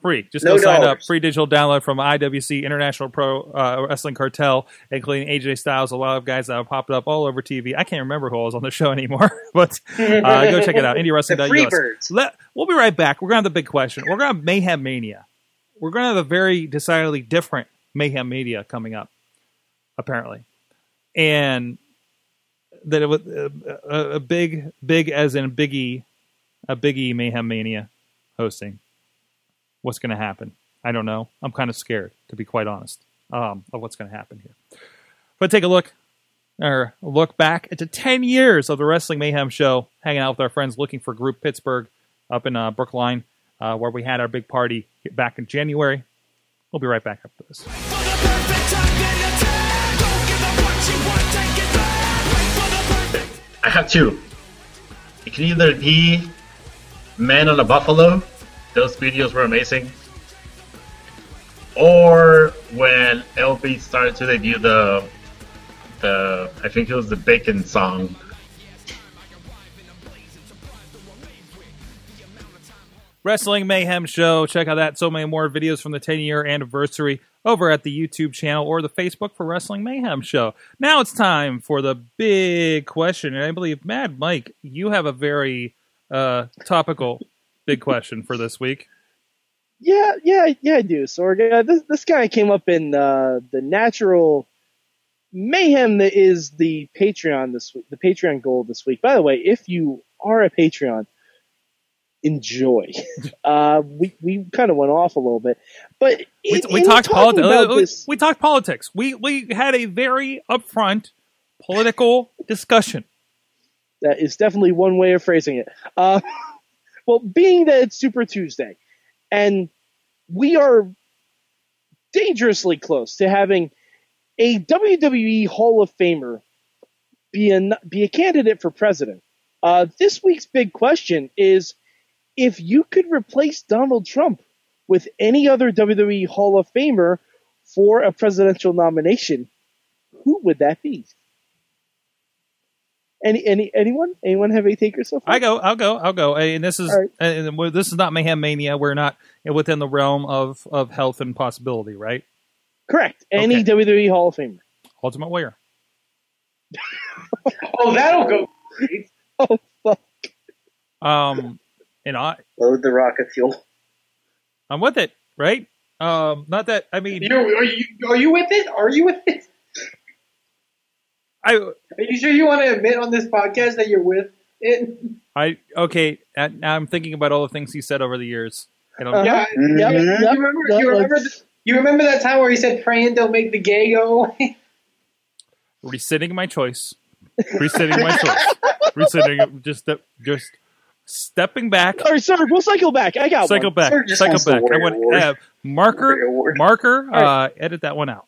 Free. Just No go sign up. Free digital download from IWC International Pro uh, Wrestling Cartel, including AJ Styles, a lot of guys that have popped up all over TV. I can't remember who was on the show (laughs) anymore, but uh, go check it out. The IndieWrestling.us. Freebirds. Let, we'll be right back. We're going to have the big question. We're going to have Mayhem Mania. We're going to have a very decidedly different Mayhem Mania coming up, apparently. And that it was uh, a, a big, big as in Biggie, a Biggie Mayhem Mania hosting. What's going to happen? I don't know. I'm kind of scared, to be quite honest, um, of what's going to happen here. But take a look, or look back into 10 years of the Wrestling Mayhem show, hanging out with our friends looking for Group Pittsburgh up in uh, Brookline, uh, where we had our big party back in January. We'll be right back after this. I have two. It can either be Man on a Buffalo. Those videos were amazing. Or when LB started to debut the the I think it was the Bacon song. Wrestling Mayhem Show. Check out that so many more videos from the 10 year anniversary over at the YouTube channel or the Facebook for Wrestling Mayhem Show. Now it's time for the big question. And I believe, Mad Mike, you have a very uh, topical big question for this week. Yeah, yeah, yeah, I do. Uh, this this guy came up in uh, the natural mayhem that is the Patreon this week, the Patreon goal this week. By the way, if you are a Patreon, enjoy. (laughs) uh, we we kind of went off a little bit, but We, in- we in talked politics. this- We talked politics. We we had a very upfront political discussion. That is definitely one way of phrasing it. Uh, (laughs) well, being that it's Super Tuesday, and we are dangerously close to having a WWE Hall of Famer be a be a candidate for president. Uh, this week's big question is if you could replace Donald Trump with any other WWE Hall of Famer for a presidential nomination, who would that be? Any any anyone? Anyone have any takers so far? I go. I'll go. I'll go. And this is All right. and this is not mayhem mania. We're not within the realm of of health and possibility, right? Correct. Any Okay. WWE Hall of Famer. Ultimate Warrior. (laughs) Oh, that'll go. great. (laughs) Oh fuck. Um, and I Load the rocket fuel. I'm with it, right? Um, not that I mean You're, are you are you with it? Are you with it? I Are you sure you want to admit on this podcast that you're with it? I okay. uh, Now I'm thinking about all the things he said over the years. I don't. Uh-huh. Yeah. Yep, Mhm. yep, You remember? yep, You remember? The, you remember that time where he said, "Praying don't make the gay go away." Resitting my choice. Resitting my choice. Resitting. Just step- just stepping back. All right, sorry, we'll cycle back. I got Cycle one. back. Sir Cycle back. I Warrior want Award. uh, marker. Marker. All Uh, edit that one out.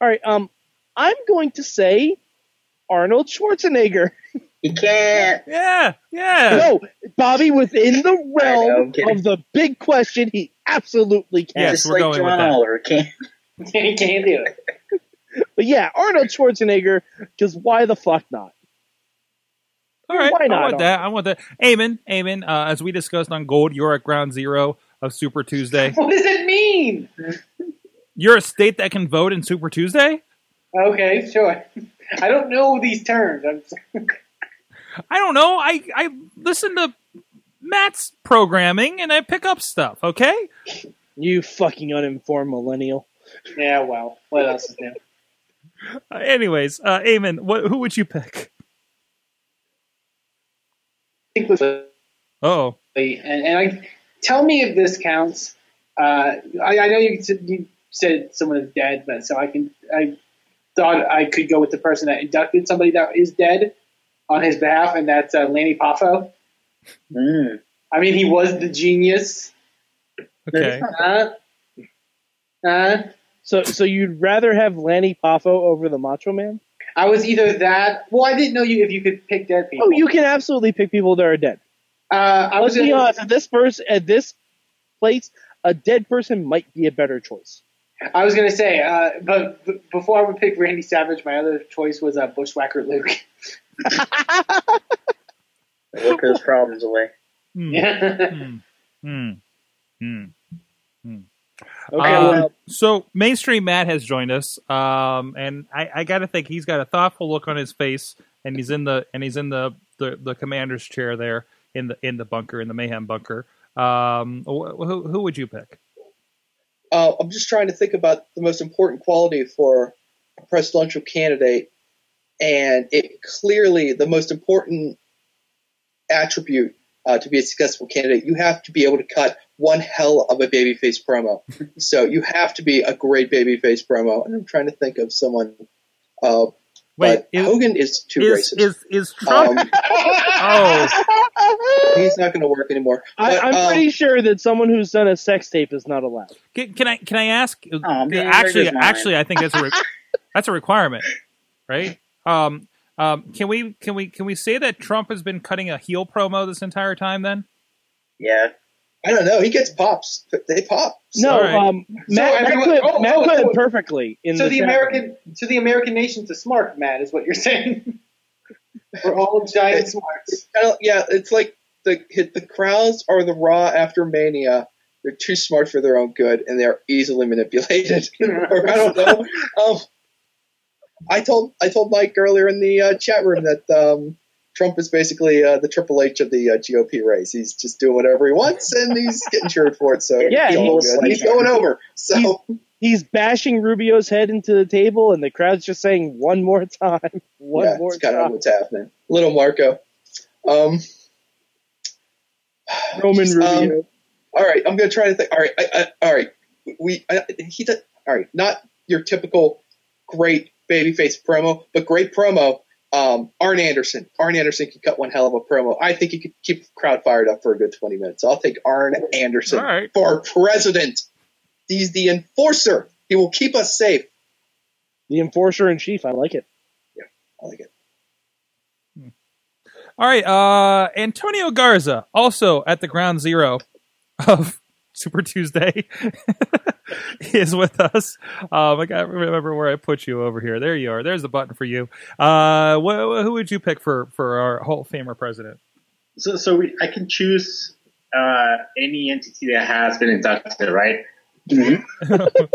All right, um, I'm going to say Arnold Schwarzenegger. (laughs) You can't. Yeah. Yeah. No, Bobby, within the I know, realm of the big question, he absolutely can. Yes, Just we're like going with John that. Oliver. Can't. (laughs) he can't do it. But yeah, Arnold Schwarzenegger, because why the fuck not? All right. Why I not? want that. I want that. Amen. Amen. Uh, as we discussed on Gold, you're at ground zero of Super Tuesday. (laughs) What does it mean? You're a state that can vote in Super Tuesday. Okay, sure. (laughs) I don't know these terms. I'm, (laughs) I don't know. I I listen to Matt's programming and I pick up stuff. Okay. You fucking uninformed millennial. yeah, well, what else is new? Uh, anyways, uh, Eamon. What? Who would you pick? I think with Oh, and, and I tell me if this counts. Uh, I, I know you said, you said someone is dead, but so I can. I thought I could go with the person that inducted somebody that is dead on his behalf, and that's uh, Lanny Poffo. Mm. I mean, he was the genius. okay. Uh, uh, So, so you'd rather have Lanny Poffo over the Macho Man? I was either that. Well, I didn't know you if you could pick dead people. Oh, you can absolutely pick people that are dead. Uh, I was Let's be gonna, honest. At this person, at this place, a dead person might be a better choice. I was gonna say, uh, but b- before I would pick Randy Savage, my other choice was uh, Bushwhacker Luke. (laughs) Work those problems away. Hmm. yeah. (laughs) Hmm. Hmm. Okay. Well, so mainstream Matt has joined us, um, and I, I got to think he's got a thoughtful look on his face, and he's in the and he's in the, the, the commander's chair there in the in the bunker in the mayhem bunker. Um, who who would you pick? Uh, I'm just trying to think about the most important quality for a presidential candidate. and it clearly the most important attribute uh, to be a successful candidate, you have to be able to cut one hell of a babyface promo. (laughs) so you have to be a great babyface promo. And I'm trying to think of someone. Uh, Wait, but is, Hogan is too is, racist. is is Trump? Um, oh, (laughs) he's not going to work anymore. I, But, I'm um, pretty sure that someone who's done a sex tape is not allowed. can, can I can I ask? Oh, man, actually, there goes mine. actually, I think that's a re- (laughs) that's a requirement, right? Um, um, can we can we can we say that Trump has been cutting a heel promo this entire time? Then Yeah. I don't know. He gets pops. They pop. No, All right. um, Matt, Matt, everyone- put, oh, Matt oh, put oh. it perfectly in so the, the chat room. American, so the American nation's a smart, Matt, is what you're (laughs) saying. We're all giant smarts. I don't- yeah, it's like the the crowds are the Raw after Mania. They're too smart for their own good, and they're easily manipulated. (laughs) or I don't know. (laughs) Um, I told I told Mike earlier in the uh, chat room that um, Trump is basically uh, the Triple H of the uh, GOP race. He's just doing whatever he wants, and he's getting cheered for it. So (laughs) Yeah, he's, all he- good. he's going over. So He's bashing Rubio's head into the table, and the crowd's just saying one more time, (laughs) one yeah, more it's kind of time. what's happening. Little Marco. Um, Roman Um, Rubio. all right, I'm gonna try to think. All right, I, I, all right, we I, he does. All right, not your typical great babyface promo, but great promo. Um, Arn Anderson. Arn Anderson can cut one hell of a promo. I think he could keep the crowd fired up for a good 20 minutes. I'll take Arn Anderson All right. for president. He's the enforcer. He will keep us safe. the enforcer in chief. I like it. Yeah, I like it. All right, uh, Antonio Garza, also at the ground zero of Super Tuesday, (laughs) is with us. Um, I got to remember where I put you over here. There you are. There's the button for you. Uh, wh- who would you pick for for our Hall of Famer president? So, so we, I can choose uh, any entity that has been inducted, right? (laughs)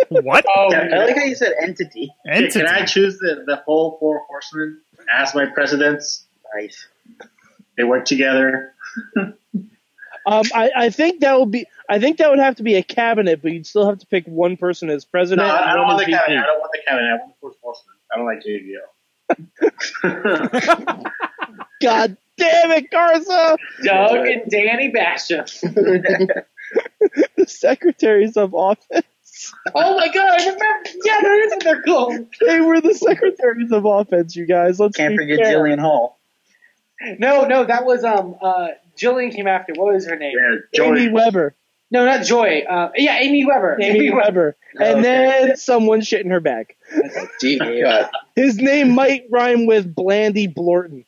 what Oh, I like how you said entity. Can, entity? can I choose the, the whole four horsemen as my presidents? Nice. They work together. (laughs) Um, I, I think that would be. I think that would have to be a cabinet, but you'd still have to pick one person as president. I, I don't want as the cabinet. I don't want the cabinet. I want the four horsemen. I don't like JVO. (laughs) God damn it, Garza! Doug and Danny Basham. (laughs) The secretaries of office. Oh my god, I remember. Yeah, that is what they're called. They were the secretaries of offense, you guys. Let's Can't forget fair. Jillian Hall. No, no, that was um uh Jillian came after. What was her name? yeah, Amy Weber. No, not Joy. Uh, yeah, Amy Weber. Amy Weber. And Okay. then someone shit in her bag. Deep (laughs) cut. His name might rhyme with Blandy Blorton.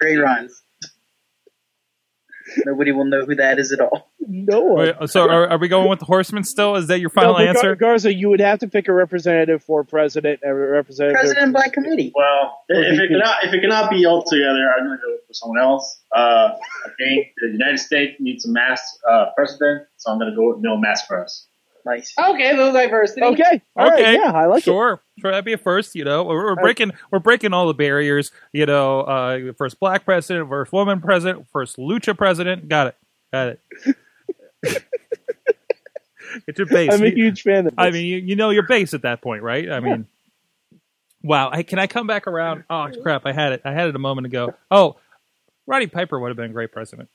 Great runs. Nobody will know who that is at all. No one. Wait, so are, are we going with the horseman still? Is that your final No, answer? Garza, you would have to pick a representative for president and a representative. President by committee. Well, if it cannot if it cannot be all together, I'm going to go for someone else. Uh, I think the United States needs a mass uh, president, so I'm going to go with Mil Máscaras. Nice. Okay, a little diversity. Okay. All right. Okay. Yeah, I like it. sure, sure. That'd be a first. You know, we're, we're breaking we're breaking all the barriers. You know, uh, first black president, first woman president, first lucha president. Got it. Got it. (laughs) Get your base. I'm a huge fan of this. I mean, you, you know your base at that point, right? I mean, wow. Hey, can I come back around? Oh crap! I had it. I had it a moment ago. Oh, Roddy Piper would have been a great president.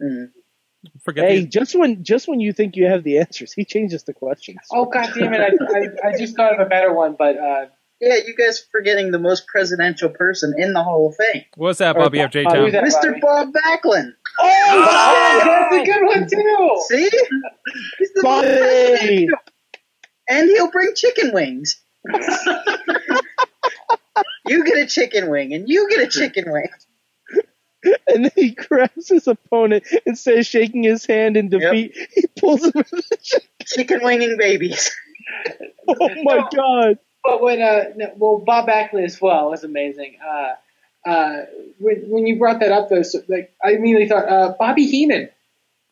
Mm. Forget hey, the, just when just when you think you have the answers, he changes the questions. Oh god damn it! I, I, I just thought of a better one, but uh, Yeah, you guys forgetting the most presidential person in the Hall of Fame. what's that, Bobby F. J. Uh, Town? who's that? Mr. Bob Backlund. oh, that's a good one too. See? He's the Bobby! most presidential. And he'll bring chicken wings. (laughs) you get a chicken wing, and you get a chicken wing. (laughs) And then he grabs his opponent instead of shaking his hand in defeat. (laughs) He pulls him. In the chest. Chicken winging babies. (laughs) Oh my god! But when uh, no, well, Bob Backlund as well was amazing. Uh, uh, when when you brought that up though, so, like I immediately thought uh, Bobby Heenan.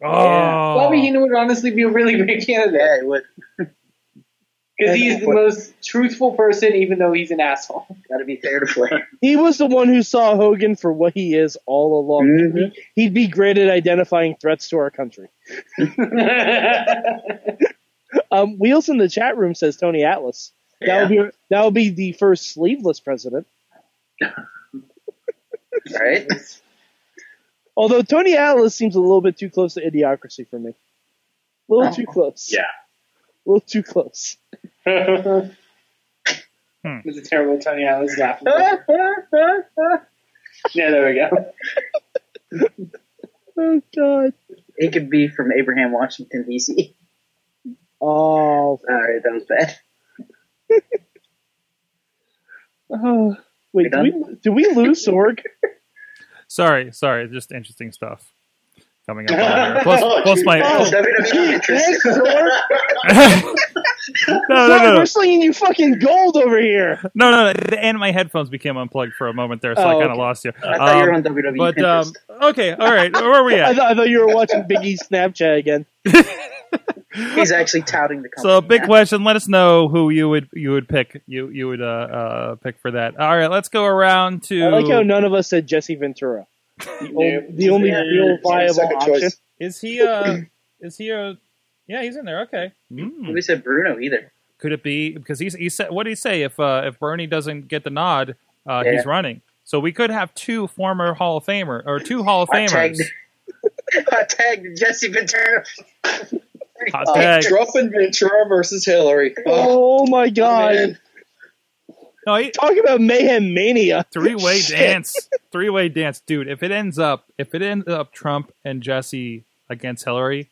Oh, Bobby Heenan would honestly be a really great candidate Yeah, it would. Because he's the most truthful person, even though he's an asshole. (laughs) Gotta be fair to play. (laughs) He was the one who saw Hogan for what he is all along. Mhm. He'd be great at identifying threats to our country. (laughs) Um, Wheels in the chat room says Tony Atlas. That would be that would be the first sleeveless president. right? Although Tony Atlas seems a little bit too close to idiocracy for me. A little too close. Yeah. A little too close. Hmm. It was a terrible Tony Atlas laugh. yeah, there we go. (laughs) Oh god. It could be from Abraham Washington D.C. Oh. All right, that was bad. (laughs) oh. Wait, do we, do we lose Sorg? (laughs) Sorry, sorry, just interesting stuff coming up. on here. Plus, oh, plus my Oh, oh. WWE interest. Thanks, Sorg. No, no, Sorg, no, we're slinging you fucking gold over here. no, no, no, and my headphones became unplugged for a moment there, so I Oh, kind of okay. lost you. I thought you were Um, on WWE but um, Pinterest. okay, all right, where are we (laughs) I at? thought, I thought you were watching Big E's Snapchat again. (laughs) He's actually touting the company. So, big now. question. Let us know who you would you would pick. You you would uh, uh pick for that. All right, let's go around to. I like how none of us said Jesse Ventura. The, (laughs) ol- the only Yeah. real viable Second option. choice. Is he uh (coughs) is he a yeah he's in there okay Hmm. Nobody said Bruno either. could it be because he's he said what did he say if uh if Bernie doesn't get the nod uh Yeah. he's running so we could have two former Hall of Famer or two Hall of I Famers tagged, I tagged Jesse Ventura. hot Oh, tag Trump Ventura versus Hillary. Oh, Oh my god. man. no he, Talk about mayhem mania. three way dance three way dance dude if it ends up if it ends up Trump and Jesse against Hillary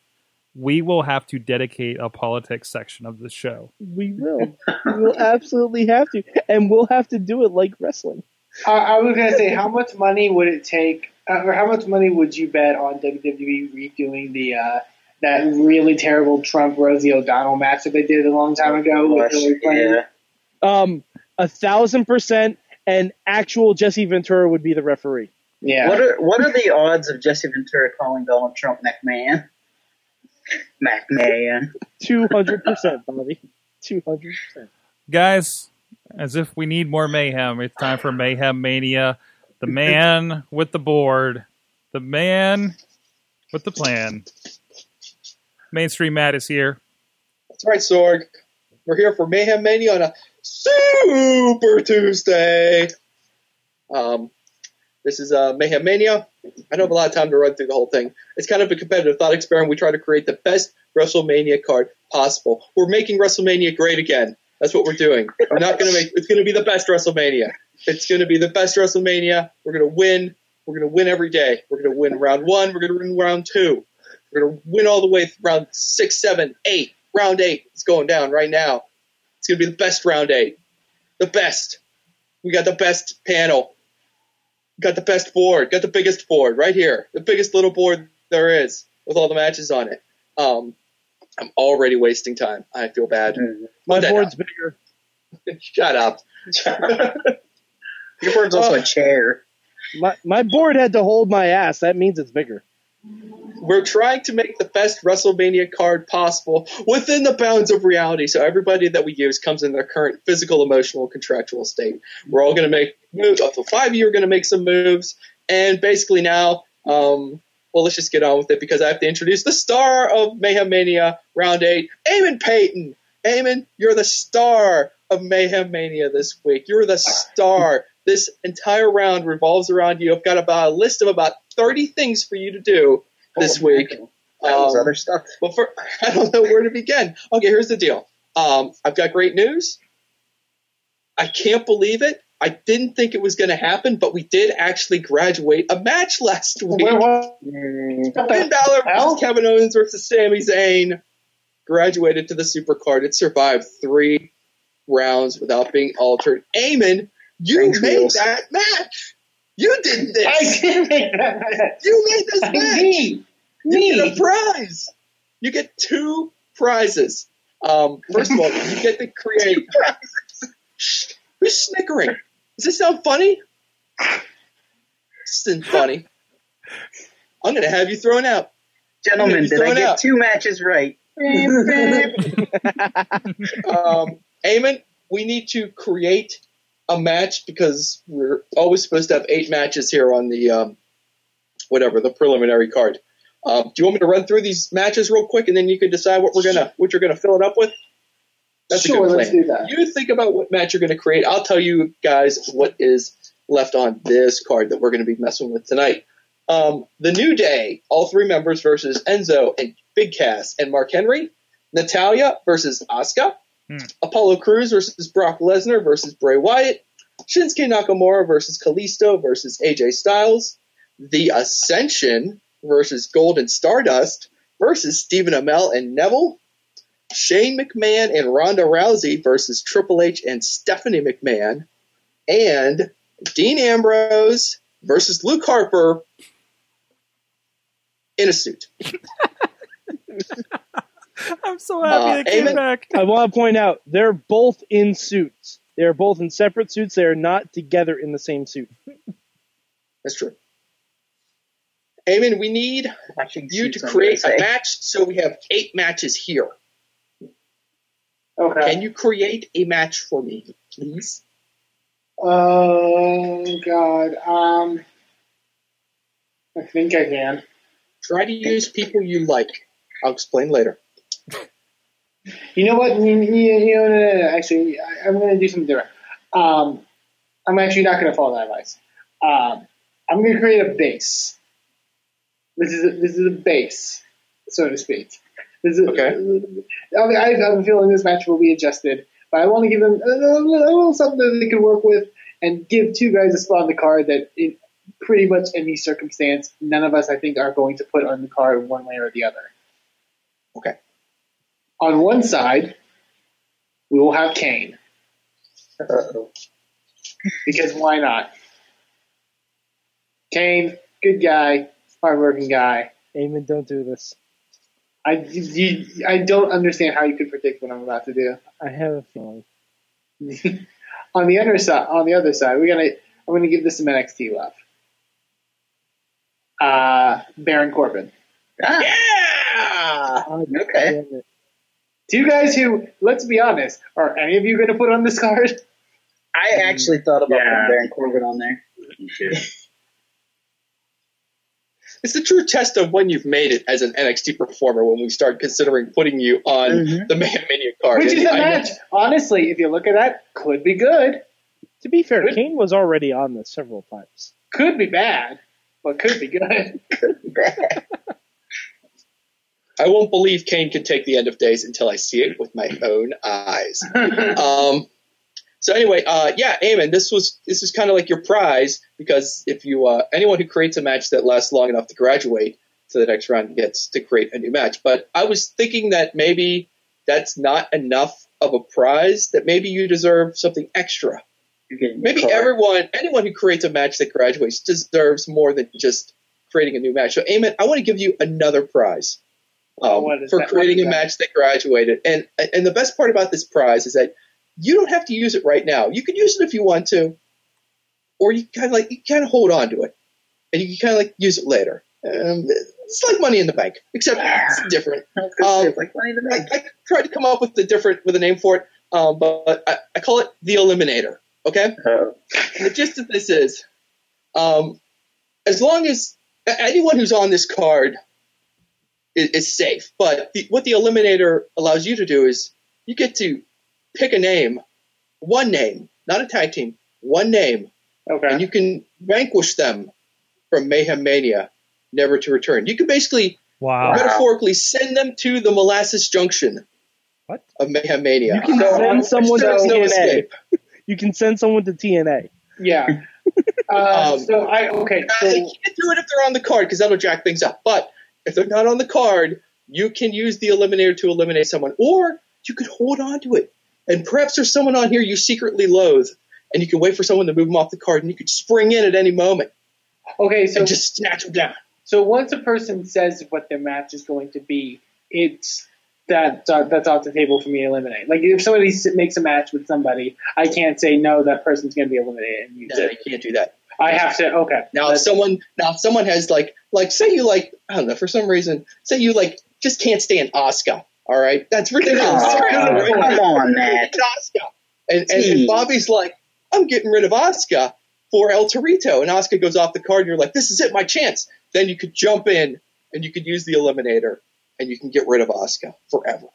we will have to dedicate a politics section of the show We will. We will (laughs) absolutely have to. And we'll have to do it like wrestling. I, I was gonna say, how much money would it take, uh, or how much money would you bet on WWE redoing the uh, that really terrible Trump Rosie O'Donnell match that they did a long time ago with Hillary Clinton? Yeah. Um, a thousand percent, and actual Jesse Ventura would be the referee. Yeah. What are what are the odds of Jesse Ventura calling Donald Trump McMahon? McMahon. Two hundred percent, Bobby. Two hundred percent. guys, as if we need more mayhem, it's time for Mayhem Mania. The man with the board, the man with the plan. Mainstream Matt is here. That's right, Sorg. We're here for Mayhem Mania on a Super Tuesday. Um, this is uh, Mayhem Mania. I don't have a lot of time to run through the whole thing. It's kind of a competitive thought experiment. We try to create the best WrestleMania card possible. We're making WrestleMania great again. That's what we're doing. We're not going to make. It's going to be the best WrestleMania. It's going to be the best WrestleMania. We're going to win. We're going to win every day. We're going to win round one. We're going to win round two. We're going to win all the way through round six, seven, eight. Round eight is going down right now. It's going to be the best round eight. The best. We got the best panel. Got the best board. Got the biggest board right here. The biggest little board there is with all the matches on it. Um, I'm already wasting time. I feel bad. My Monday board's bigger. (laughs) Shut up. (laughs) Your board's also Oh. a chair. (laughs) My my board had to hold my ass. That means it's bigger. We're trying to make the best WrestleMania card possible within the bounds of reality. So everybody that we use comes in their current physical, emotional, contractual state. We're all going to make moves. Up to five of you are going to make some moves. And basically now, um, well, let's just get on with it because I have to introduce the star of Mayhem Mania Round 8, Eamon Payton. Eamon, you're the star of Mayhem Mania this week. You're the star. This entire round revolves around you. I've got about a list of about 30 things for you to do this Oh, week. Um, other stuff. Well, for, (laughs) I don't know where to begin. Okay, here's the deal. Um, I've got great news. I can't believe it. I didn't think it was going to happen, but we did actually graduate a match last week. What? Mm, Finn Balor versus Kevin Owens versus Sami Zayn graduated to the supercard. It survived three rounds without being altered. Eamon, you Thanks, made Wheels. that match. You did this. I did make that. You made this match. Me. You get a prize. You get two prizes. Um, first of all, you get to create. (laughs) Shh, Who's snickering? Does this sound funny? This isn't funny. I'm going to have you thrown out. Gentlemen, You're did I get out. two matches right? (laughs) Um, Eamon, we need to create a match because we're always supposed to have eight matches here on the um, whatever the preliminary card. Um, do you want me to run through these matches real quick, and then you can decide what we're gonna what you're gonna fill it up with? That's sure, a good plan. let's do that. You think about what match you're going to create. I'll tell you guys what is left on this card that we're going to be messing with tonight. Um, the New Day, all three members versus Enzo and Big Cass and Mark Henry. Natalya versus Asuka. Hmm. Apollo Crews versus Brock Lesnar versus Bray Wyatt. Shinsuke Nakamura versus Kalisto versus AJ Styles. The Ascension versus Golden Stardust versus Stephen Amell and Neville. Shane McMahon and Ronda Rousey versus Triple H and Stephanie McMahon. And Dean Ambrose versus Luke Harper in a suit. (laughs) (laughs) I'm so happy Uh, they came Eamon? back. I want to point out they're both in suits. They are both in separate suits. They are not together in the same suit. That's true. Eamon. we need Watching you to create a match so we have eight matches here. Okay. Can you create a match for me, please? Oh God. Um, I think I can. Try to use people you like. I'll explain later. You know what? You, you, know, no, no, no, actually, I, I'm going to do something different. Um, I'm actually not going to follow that advice. Um, I'm going to create a base. This is a, this is a base, so to speak. This is, Okay. I, mean, I have a feeling this match will be adjusted, but I want to give them a little, a little something that they can work with, and give two guys a spot on the card that, in pretty much any circumstance, none of us, I think, are going to put on the card one way or the other. Okay. On one side, we will have Kane. Uh-oh. Because why not? Kane, good guy, hardworking guy. Eamon, don't do this. I, you, I don't understand how you could predict what I'm about to do. I have a feeling. (laughs) on the other side, on the other side, we're gonna I'm gonna give this some NXT love. Uh, Baron Corbin, Ah, Yeah! God Okay. Damn it. two guys who, let's be honest, are any of you going to put on this card? I actually thought about Yeah. putting Baron Corbin on there. (laughs) It's the true test of when you've made it as an NXT performer when we start considering putting you on Mhm. the Mayhem Mania card. Which is And a I know- match. Honestly, if you look at that, could be good, To be fair, Good. Kane was already on this several times. could be bad, but could be good. I won't believe Kane can take the end of days until I see it with my own eyes. (laughs) um, so anyway, uh, yeah, Eamon, this was this is kind of like your prize because if you uh, anyone who creates a match that lasts long enough to graduate to the next round gets to create a new match. But I was thinking that maybe that's not enough of a prize. That maybe you deserve something extra. Maybe everyone, anyone who creates a match that graduates deserves more than just creating a new match. So, Eamon, I want to give you another prize um, for creating a match that graduated. And and the best part about this prize is that you don't have to use it right now. You can use it if you want to, or you kind of like you kind of hold on to it, and you can kind of like use it later. Um, it's like money in the bank, except it's different. I gonna say, um, it's like money in the bank. I tried to come up with a different with a name for it, um, but I, I call it the Eliminator. Okay. Oh. And the gist of this is, um, as long as anyone who's on this card is, is safe, but the, what the Eliminator allows you to do is you get to pick a name, one name, not a tag team, one name, and you can vanquish them from Mayhem Mania, never to return. You can basically Wow. metaphorically send them to the molasses junction What? of Mayhem Mania. You can So, send someone to no TNA. escape. You can send someone to TNA. Yeah. (laughs) Uh, Um, so I okay. Uh, So they can't do it if they're on the card because that'll jack things up. But if they're not on the card, you can use the eliminator to eliminate someone, or you could hold on to it. And perhaps there's someone on here you secretly loathe, and you can wait for someone to move them off the card, and you could spring in at any moment okay. So and just snatch them down. So once a person says what their match is going to be, it's that uh, that's off the table for me to eliminate. Like if somebody makes a match with somebody, I can't say no, that person's going to be eliminated and use No, you can't do that. I have to. Okay. Now, if someone now if someone has like like say you like I don't know for some reason say you like just can't stand Oscar. All right, that's ridiculous. Oh, Right? come on, Matt. Oscar. And, and, and Bobby's like, I'm getting rid of Oscar for El Torito. And Oscar goes off the card, and you're like, this is it, my chance. Then you could jump in and you could use the eliminator and you can get rid of Oscar forever.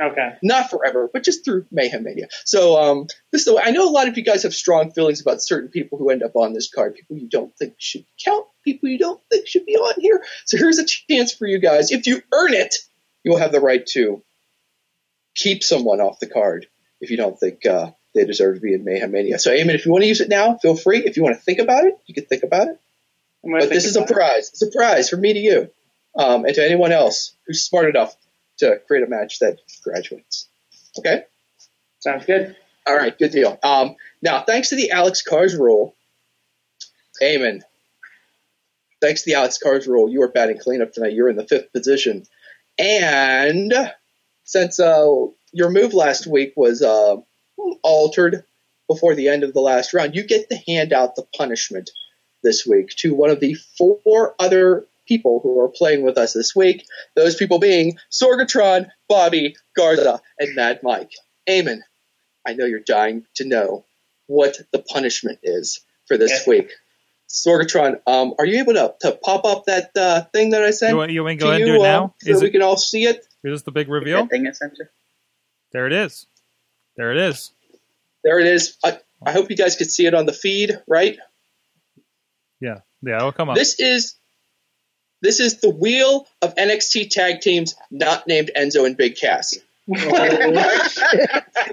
Okay. not forever, but just through Mayhem Mania. So um, this is the way. I know a lot of you guys have strong feelings about certain people who end up on this card, people you don't think should count, people you don't think should be on here. So here's a chance for you guys. If you earn it, you will have the right to keep someone off the card if you don't think uh, they deserve to be in Mayhem Mania. So Eamon, if you want to use it now, feel free. If you want to think about it, you can think about it. But this is a about it. prize. It's a prize for me to you, um, and to anyone else who's smart enough to create a match that graduates. Okay. Sounds good. All right, good deal. Um, now, thanks to the Alex Cars rule, Eamon, thanks to the Alex Cars rule, you are batting cleanup tonight. You're in the fifth position. And since uh, your move last week was uh, altered before the end of the last round, you get to hand out the punishment this week to one of the four other people who are playing with us this week. Those people being Sorgatron, Bobby, Garza, and Mad Mike. Eamon, I know you're dying to know what the punishment is for this Yes. week. Sorgatron, um, are you able to, to pop up that uh, thing that I sent? You want, you want to to go ahead and do it uh, now? so Is we it, can all see it. is this the big reveal? That thing I sent you. There it is. There it is. There it is. I, I hope you guys could see it on the feed, right? Yeah. Yeah, it'll come up. This is this is the wheel of NXT tag teams not named Enzo and Big Cass. (laughs)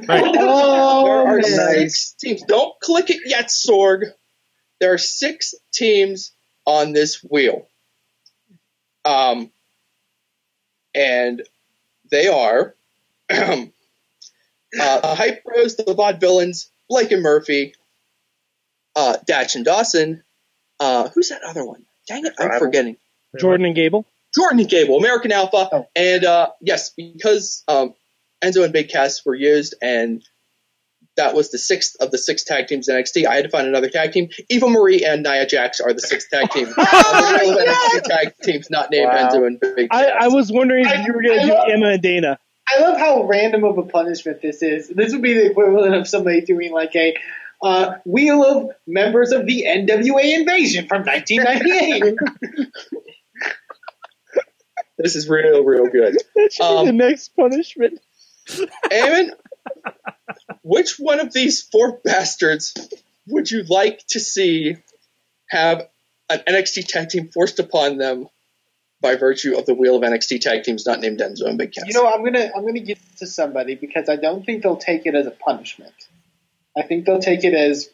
Right. Oh, there are man. six teams. Don't click it yet, Sorg. There are six teams on this wheel. Um, and they are (clears throat) uh, the Hype Bros, the Vaudevillains, Blake and Murphy, uh, Dash and Dawson. Uh, who's that other one? Dang it, I'm forgetting. Jordan and Gable. Jordan and Gable, American Alpha, Oh. and uh, yes, because um, Enzo and Big Cass were used, and that was the sixth of the six tag teams in NXT. I had to find another tag team. Eva Marie and Nia Jax are the sixth tag team. (laughs) of the NXT tag teams not named Wow. Enzo and Big I, Cass. I was wondering I- if you were going to do love- Emma and Dana. I love how random of a punishment this is. This would be the equivalent of somebody doing like a uh, wheel of members of the NWA invasion from 1998. (laughs) this is real, real good. (laughs) That should Um, be the next punishment. Eamon, (laughs) which one of these four bastards would you like to see have an NXT tag team forced upon them by virtue of the wheel of NXT tag teams not named Enzo and Big Cass? you know, I'm gonna I'm gonna give it to somebody because I don't think they'll take it as a punishment. I think they'll take it as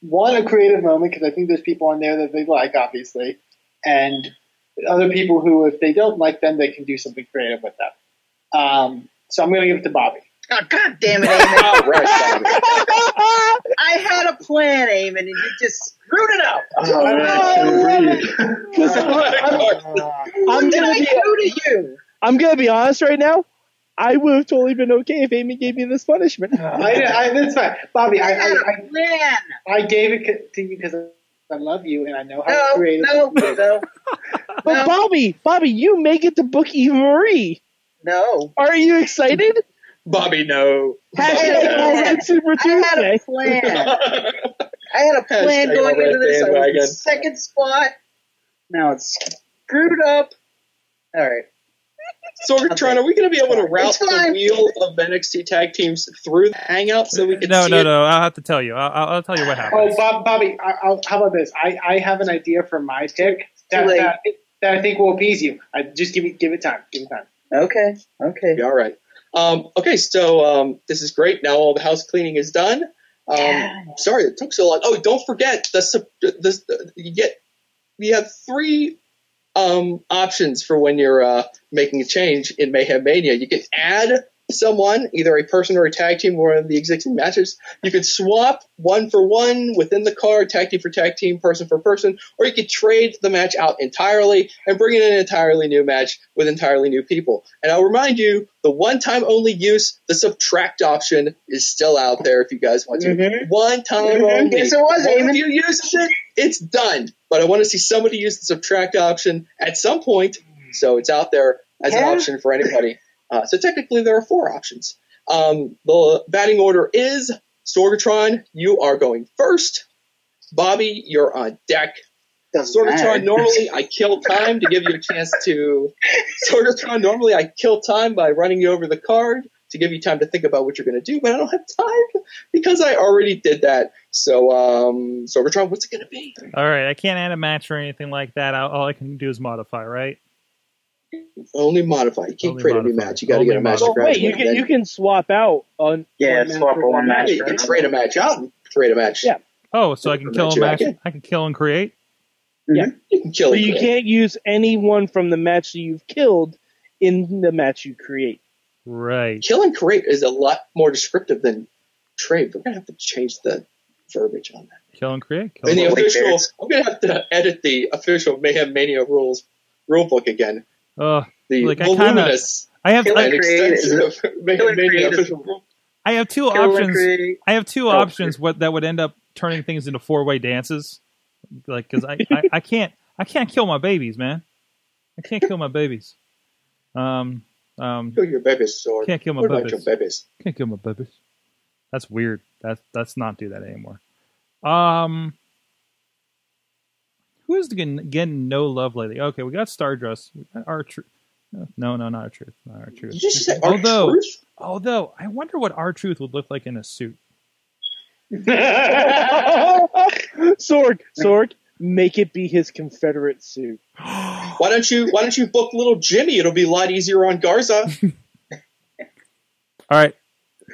one a creative moment because I think there's people on there that they like, obviously, and other people who, if they don't like them, they can do something creative with them. Um, so I'm gonna give it to Bobby. Oh, God damn it, Eamon. (laughs) All right, Bobby. (laughs) I had a plan, Eamon, and you just screwed it up. Because I'm, What I'm gonna I be do to you? I'm gonna be honest right now. I would have totally been okay if Amy gave me this punishment. (laughs) I, I, that's fine, Bobby. I, I had I, a plan. I, I gave it to you because I love you and I know how No, creative. no, no, (laughs) no. But No. Bobby, Bobby, you may get to book Eva Marie. no. Are you excited? Bobby, no. Hashtag Yeah. All Red Super I had a plan. (laughs) I had a plan Hashtag going all red into this. I was in second spot. Now it's screwed up. All right. Sorgatron, are we going to be able to route the wheel of NXT tag teams through the Hangout so we can No, see no, it? no. I'll have to tell you. I'll, I'll I'll tell you what happened. Oh. Bob, Bobby, I, I'll, how about this? I, I have an idea for my pick that, that, that I think will appease you. I, just give it give it time. Give it time. Okay. Okay. Yeah, all right. Um, okay, so um, this is great. Now all the house cleaning is done. Um, Yeah. Sorry it took so long. Oh, don't forget the, sup- the, the you get you have three um, options for when you're uh, making a change in Mayhem Mania. You can add someone, either a person or a tag team, or one of the existing matches. You could swap one for one within the card, tag team for tag team, person for person, or you could trade the match out entirely and bring in an entirely new match with entirely new people. And I'll remind you, the one-time only use, the subtract option is still out there if you guys want to. Mhm. One time Mhm. only. Yes, it was, One of you uses it, it's done. But I want to see somebody use the subtract option at some point, so it's out there as an option for anybody. Uh, so technically, there are four options. Um, the batting order is Sorgatron, you are going first. Bobby, you're on deck. Doesn't. Sorgatron, normally I kill time to give you a chance to. (laughs) Sorgatron, normally I kill time by running you over the card. To give you time to think about what you're going to do, but I don't have time because I already did that. So, um, Sorgatron, what's it going to be? All right, I can't add a match or anything like that. I- All I can do is modify, right? Only modify. You can't Only create a new match. You got to get a Only match modify. Oh, wait, you can then. you can swap out on Yeah, one swap for a one match. Yeah, you can trade a match out and trade a match. Yeah. Oh, so I can kill a match. Match, I can kill and create. Yeah, you can kill So it. you can't use anyone from the match that you've killed in the match you create. Right. Kill and create is a lot more descriptive than trade. We're going to have to change the verbiage on that. Kill and create. Kill In and the official, bears. I'm going to have to edit the official Mayhem Mania rules rulebook again. Ugh. The Like, I kinda- voluminous I have Kill I, and and create is- Mayhem and Mania official rule. I have two Kill options. I have two Oh, options what that would end up turning things into four way dances. Like, because I, I, I can't I can't kill my babies, man. I can't kill my babies. Um um Kill your babies, sword. can't kill my What about babies. your babies? Can't kill my babies. That's weird. That's that's not do that anymore. Um, who is getting, getting no love lately? Okay, we got Stardust. We got R-Truth. No, no, not our truth. Not our truth. Did you just say our although, truth? although I wonder what our truth would look like in a suit. (laughs) Sorg, Sorg, make it be his Confederate suit. (gasps) (gasps) (gasps) Why don't you Why don't you book little Jimmy? It'll be a lot easier on Garza. (laughs) All right,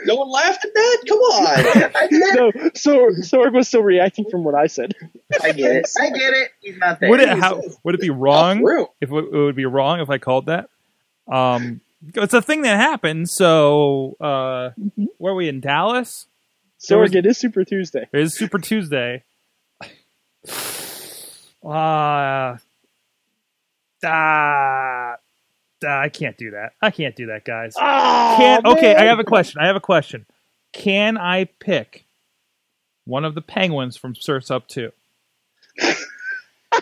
no one laughed at that. Come on. (laughs) No, so Sorg was still reacting from what I said. I get it. I get it. He's not there. would it how would it be wrong if it, it would be wrong if I called that? Um, it's a thing that happened. So, uh, where are we in Dallas? There was- Sorg, it is Super Tuesday. It is Super Tuesday. (sighs) Uh, ah, ah, I can't do that. I can't do that, guys. Oh, Can okay. I have a question. I have a question. Can I pick one of the penguins from Surf's Up 2?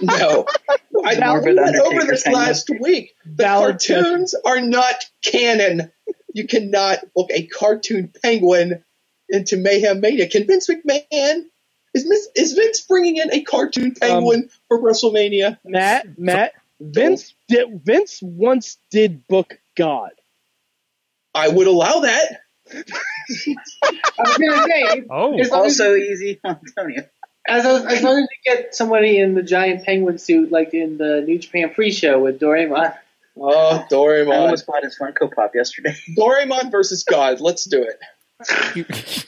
No. (laughs) I Morbid went over this penguin. last week. The Valid cartoons are not canon. You cannot book a cartoon penguin into Mayhem Mania. Can Vince McMahon is, Vince- is Vince bringing in a cartoon penguin for WrestleMania? Matt, Matt, Vince did, Vince once did book God. I would allow that. (laughs) I was gonna say, (laughs) Oh, As long as, Also easy, (laughs) Antonio. as, as, as long as you get somebody in the giant penguin suit, like in the New Japan Free Show with Doraemon. Oh, Doraemon! I Doraemon. almost bought his Funko Pop yesterday. Doraemon versus God. Let's do it.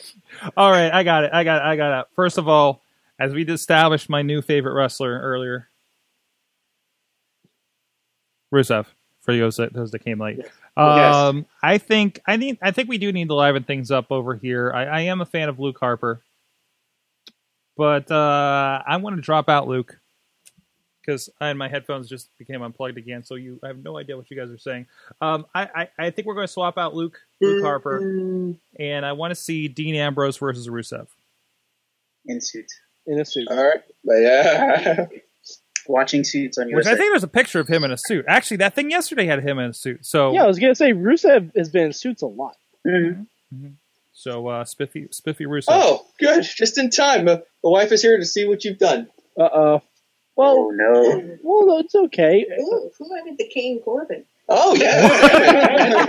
all right. I got it. I got it. I got it. First of all, as we established my new favorite wrestler earlier, Rusev. For those that, those that came late, um, I think I need I think we do need to liven things up over here. I, I am a fan of Luke Harper, but uh, I want to drop out Luke because and my headphones just became unplugged again. So you I have no idea what you guys are saying. Um, I, I I think we're going to swap out Luke Luke Harper, and I want to see Dean Ambrose versus Rusev. In suits. in a suit. All right. But yeah. (laughs) Watching suits on Which I think there's a picture of him in a suit. Actually, that thing yesterday had him in a suit. So Yeah, I was gonna say Rusev has been in suits a lot. Mhm. so uh, Spiffy Spiffy Rusev. Oh, good. Just in time. Uh, the wife is here to see what you've done. Uh uh Oh Well, no. well, it's okay. Ooh, who wanted the Kane Corbin? Oh, yeah.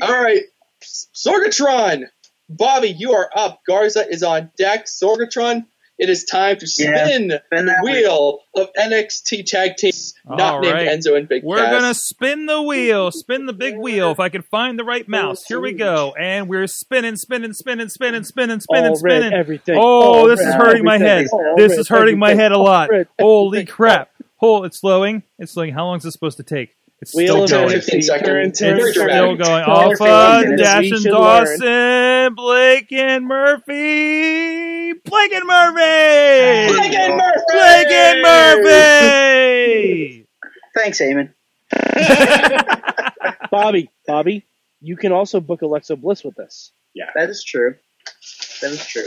(laughs) All right. Sorgatron. Bobby, you are up. Garza is on deck. Sorgatron, it is time to Yeah, spin spin the that wheel of NXT tag teams not All named right. Enzo and Big We're Cass. gonna spin the wheel, spin the big wheel. If I can find the right mouse, here we go. And we're spinning, spinning, spinning, spinning, spinning, spinning, All spinning. red, everything. Oh, All this is red, hurting my head. All This red, is hurting my head a lot. red, Holy crap! Oh, it's slowing. It's slowing. How long is this supposed to take? It's Wheel still of going. Fifteen NXT. seconds. Turn, turn, It's still going. All Alpha, Dash and should Dawson, Blake and Murphy, Blake and Murphy, Blake and Murphy! Blake and Murphy. Thanks, Eamon. (laughs) Bobby, Bobby, you can also book Alexa Bliss with this. Yeah, that is true. That is true.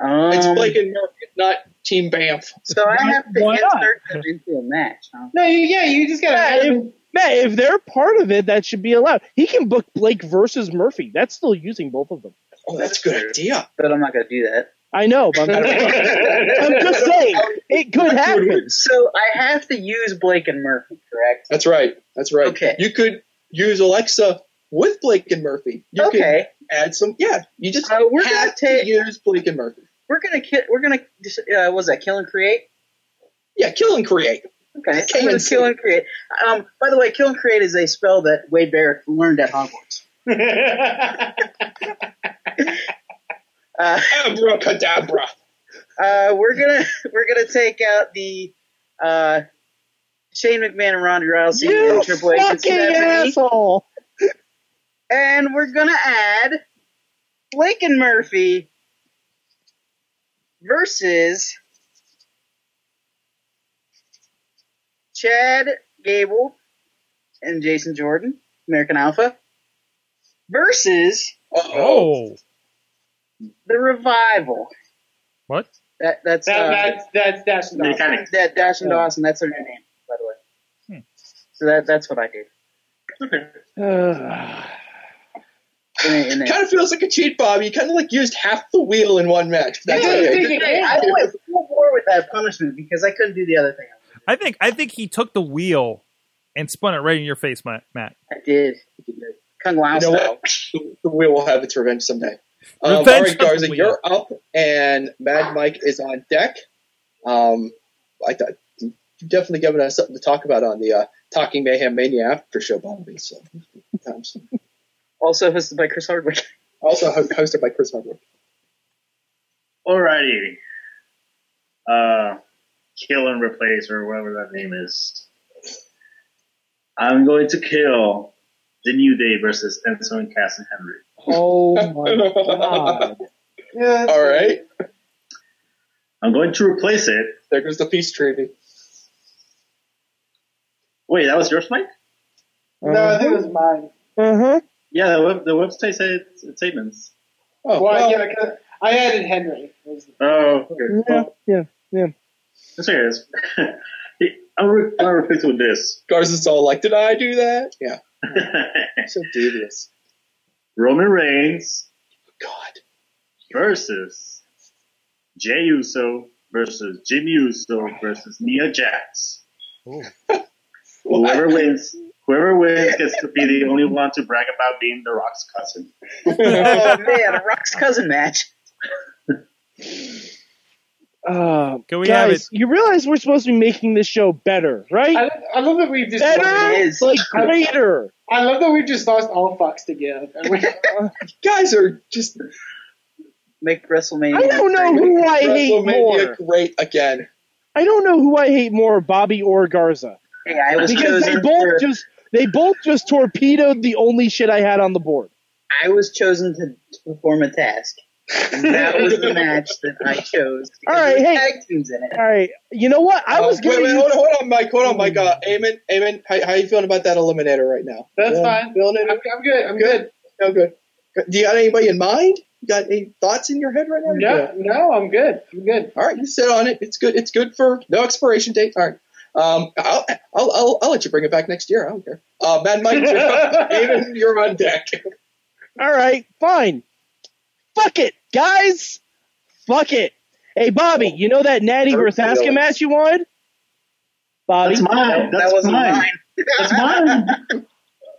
Um, It's Blake and Murphy, not Team Banff. so I have to Why not? insert them into a match, huh? No, you, yeah, you just gotta. Yeah, if, Matt, if they're part of it, that should be allowed. He can book Blake versus Murphy. That's still using both of them. Oh, that's a good idea. But I'm not going to do that. I know, but I'm, (laughs) I'm just saying it could happen. So I have to use Blake and Murphy, correct? That's right. That's right. Okay. You could use Alexa with Blake and Murphy. You Okay. can add some. Yeah, you just Uh, we're gonna have take- to use Blake and Murphy. We're gonna ki- we're gonna uh, what was that kill and create? Yeah, kill and create. Okay, K gonna and kill and create. Um, by the way, kill and create is a spell that Wade Barrett learned at Hogwarts. (laughs) Uh, Abracadabra. uh, we're gonna we're gonna take out the uh, Shane McMahon and Ronda Rousey You and Triple H fucking asshole! And we're gonna add Blake and Murphy versus Chad Gable and Jason Jordan, American Alpha, versus Oh, the Revival. what? That that's That, uh, that's that's that's They not. kind of that Dash and Dawson. That's their new name, by the way. Hmm. So that that's what I did. (sighs) Ugh. And, and, Kind of feels like a cheat, Bob. You kind of like used half the wheel in one match. That's Yeah, okay. yeah, Hey, I went full bore with that punishment because I couldn't do the other thing. I think I think he took the wheel and spun it right in your face, Matt. Matt. I did. Kung Lao You know style. what? The, the wheel will have its revenge someday. Um, Revenge all right, of Garza, you're up, and Mad Mike is on deck. Um, I thought you've definitely given us something to talk about on the uh, Talking Mayhem Mania after show, Bobby. So, times. Also hosted by Chris Hardwick. (laughs) also ho- hosted by Chris Hardwick. Alrighty. Uh, kill and replace, or whatever that name is. I'm going to kill the New Day versus Enzo and Cass and Henry. Oh my god! (laughs) Yeah, All right, I'm going to replace it. there goes the peace treaty. Wait, that was yours, Mike? No, I think it was mine. Huh. Yeah, the, web, the website said it's Saban's. Oh, Well, well, yeah, 'cause I added Henry. Oh, okay. Yeah, yeah, yeah. That's here it is. (laughs) I'm re- I'm gonna replace it with this. Garza's all like, "Did I do that?" Yeah, (laughs) so devious. Roman Reigns God, versus Jey Uso versus Jimmy Uso versus Nia Jax. Whoever wins, whoever wins gets to be the only one to brag about being The Rock's cousin. oh man, a Rock's cousin match. Uh, Can we have guys, you realize we're supposed to be making this show better, right? I, I love that we've just better, It is. like greater. I love that we've just lost all fucks together. And we- (laughs) guys are just Make WrestleMania. I don't know who I hate WrestleMania more. great again. I don't know who I hate more, Bobby or Garza, Hey, I was because they both for, just they both just torpedoed the only shit I had on the board. I was chosen to, to perform a task. And that was the match that I chose. All right, hey. tag teams in it. All right, you know what? I Uh, was wait, gonna wait, use- hold on, hold on, Mike, hold on, Mike. Uh, Eamon, Eamon, how, how you feeling about that eliminator right now? That's Yeah, fine. Feeling I'm, it? I'm good. I'm good. Oh, good. Do you got anybody in mind? You got any thoughts in your head right now? No, no, I'm good. I'm good. All right, you sit on it. It's good. It's good for no expiration date. All right. Um, I'll, I'll, I'll, I'll let you bring it back next year. I don't care. Uh, Mad Mike, you're, (laughs) Eamon, you're on deck. All right, fine. Fuck it, guys. Fuck it. Hey, Bobby, you know that Natty Hurt Verthaska match you wanted? Bobby, That's mine. that wasn't mine. mine. (laughs) That's mine.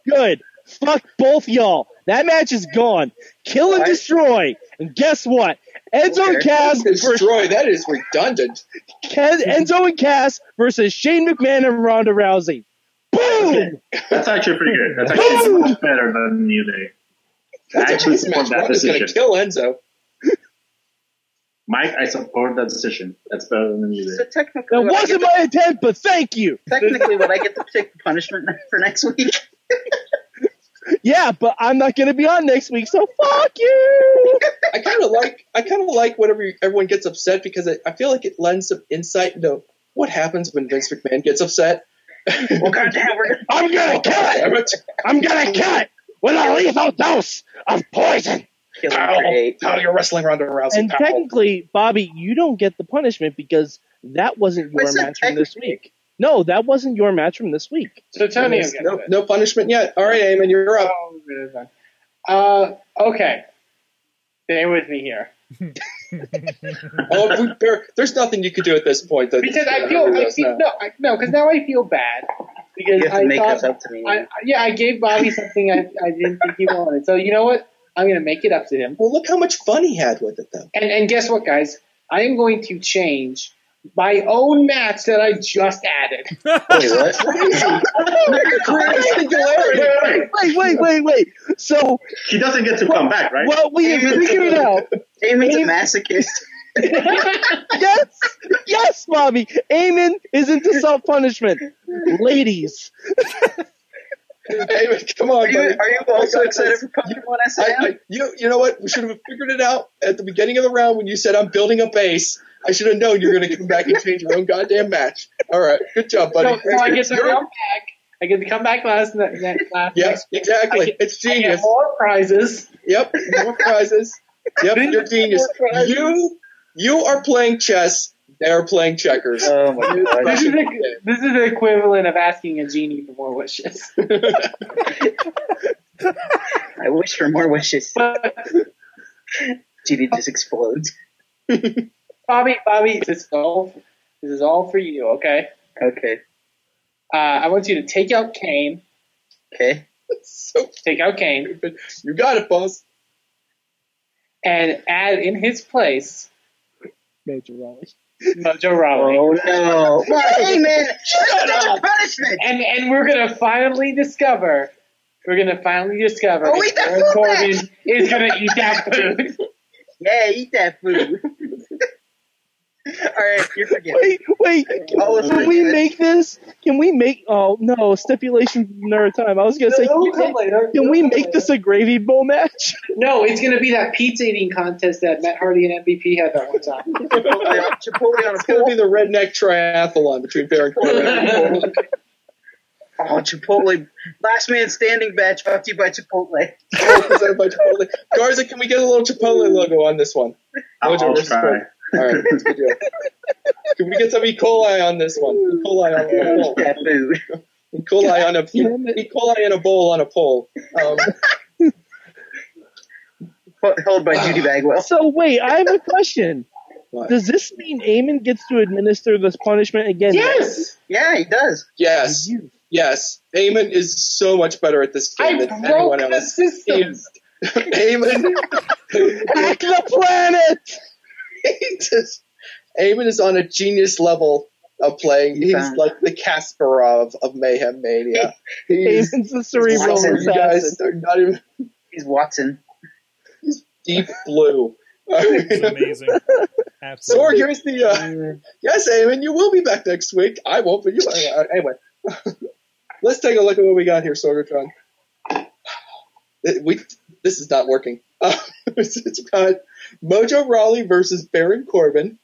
good. Fuck both y'all. That match is gone. Kill and destroy. And guess what? Enzo and Okay. Cass versus Destroy. That is redundant. Ken, Enzo and Cass versus Shane McMahon and Ronda Rousey. Boom! That's actually pretty good. That's actually much better than New Day. I That's actually a match. support that Ronda's gonna decision. kill Enzo. Mike, I support that decision. That's better than New So Day. technically, That wasn't get my intent, but thank you. technically, would I get to pick the punishment (laughs) for next week? (laughs) Yeah, but I'm not going to be on next week, so fuck you. (laughs) I kind of like. I kind of like whenever you- everyone gets upset because it, I feel like it lends some insight into what happens when Vince McMahon gets upset. (laughs) well, goddamn, we're gonna I'm going to kill it. it. I'm going to kill it with a lethal dose of poison. kill him Ow. for eight. How you're wrestling Ronda Rousey. And Ow. technically, Bobby, you don't get the punishment because that wasn't your What's that match from this technically? week. No, that wasn't your match from this week. So Tony, I'm no, no punishment yet. All right, Eamon, you're up. Oh, good, good. Uh, okay. Stay with me here. (laughs) Oh, we, there's nothing you could do at this point. That, Because I feel, I hurts feel now. no, I, no, because now I feel bad because You have to I make thought, up to me. I, I- yeah, I gave Bobby something I, I didn't think he wanted. So you know what? I'm going to make it up to him. Well, look how much fun he had with it, though. And and guess what, guys? I am going to change my own match that I just added. (laughs) Wait, what? Creative singularity. Wait, wait, wait, wait. So He doesn't get to come back, right? Well, we have figured it out. Damon's a masochist. (laughs) Yes, yes, Bobby. Eamon is into self punishment. Ladies, (laughs) (laughs) Hey, come on, Are you, buddy. are you also excited for Pokemon I, SM? I, you, you know what? We should have figured it out at the beginning of the round when you said I'm building a base. I should have known you're going to come back and change your own goddamn match. All right, good job, buddy. so I get to come back. I get to come back last ne- ne- last (laughs) Yeah, next exactly. I get, It's I genius. more prizes. Yep, more prizes. (laughs) Yep, you're genius. You you are playing chess. They're playing checkers. oh my This is, the, this is the equivalent of asking a genie for more wishes. (laughs) I wish for more wishes. But Genie just explodes. (laughs) Bobby, Bobby, this is all this is all for you. Okay. Okay. Uh, I want you to take out Kane. Okay. so Take out Kane stupid. You got it, boss. and add in his place Mojo Rawley. Mojo Rawley. Oh no. Well, hey man, shut up. Punishment. And and we're gonna finally discover. We're gonna finally discover Oh, that eat that Baron food Corbin is gonna eat that food. (laughs) Yeah, eat that food. (laughs) Alright, you're forgiven. Wait, wait. Oh, it's Can we forgiven. make this? Can we make? Oh no, stipulation another time. I was gonna say, can we make, later. can we make this a gravy bowl match? (laughs) No, it's gonna be that pizza eating contest that Matt Hardy and MVP had that one time. Chipotle, (laughs) Chipotle on a It's going to be the redneck triathlon between Baron Corbin and Oh, Chipotle. Last man standing badge brought to you by Chipotle. Cole presented by Chipotle. Garza, can we get a little Chipotle logo on this one? I'll, Mojo I'll versus try. Corbin. All right, that's a good deal. Can we get some E. coli on this one? E. coli on a Eat pole. that. E. coli on a E. coli in a bowl on a pole. Um, Held by Judy Bagwell. So wait, I have a question. what? Does this mean Eamon gets to administer this punishment again? yes, Yeah, he does. yes, yes. Eamon is so much better at this game I than broke anyone the else. system. He's- Eamon, (laughs) Hack the planet. He just, Eamon is on a genius level of playing. He's found- like the Kasparov of Mayhem Mania. He's, Eamon's the cerebral Watson, you guys are not even He's Watson. He's deep blue. It's amazing. (laughs) Sorg, Absolutely. here's the. Uh, yes, Eamon, you will be back next week. I won't, but you. Uh, anyway, (laughs) let's take a look at what we got here, Sorgatron. (sighs) We this is not working. (laughs) Uh, it's got Mojo Rawley versus Baron Corbin.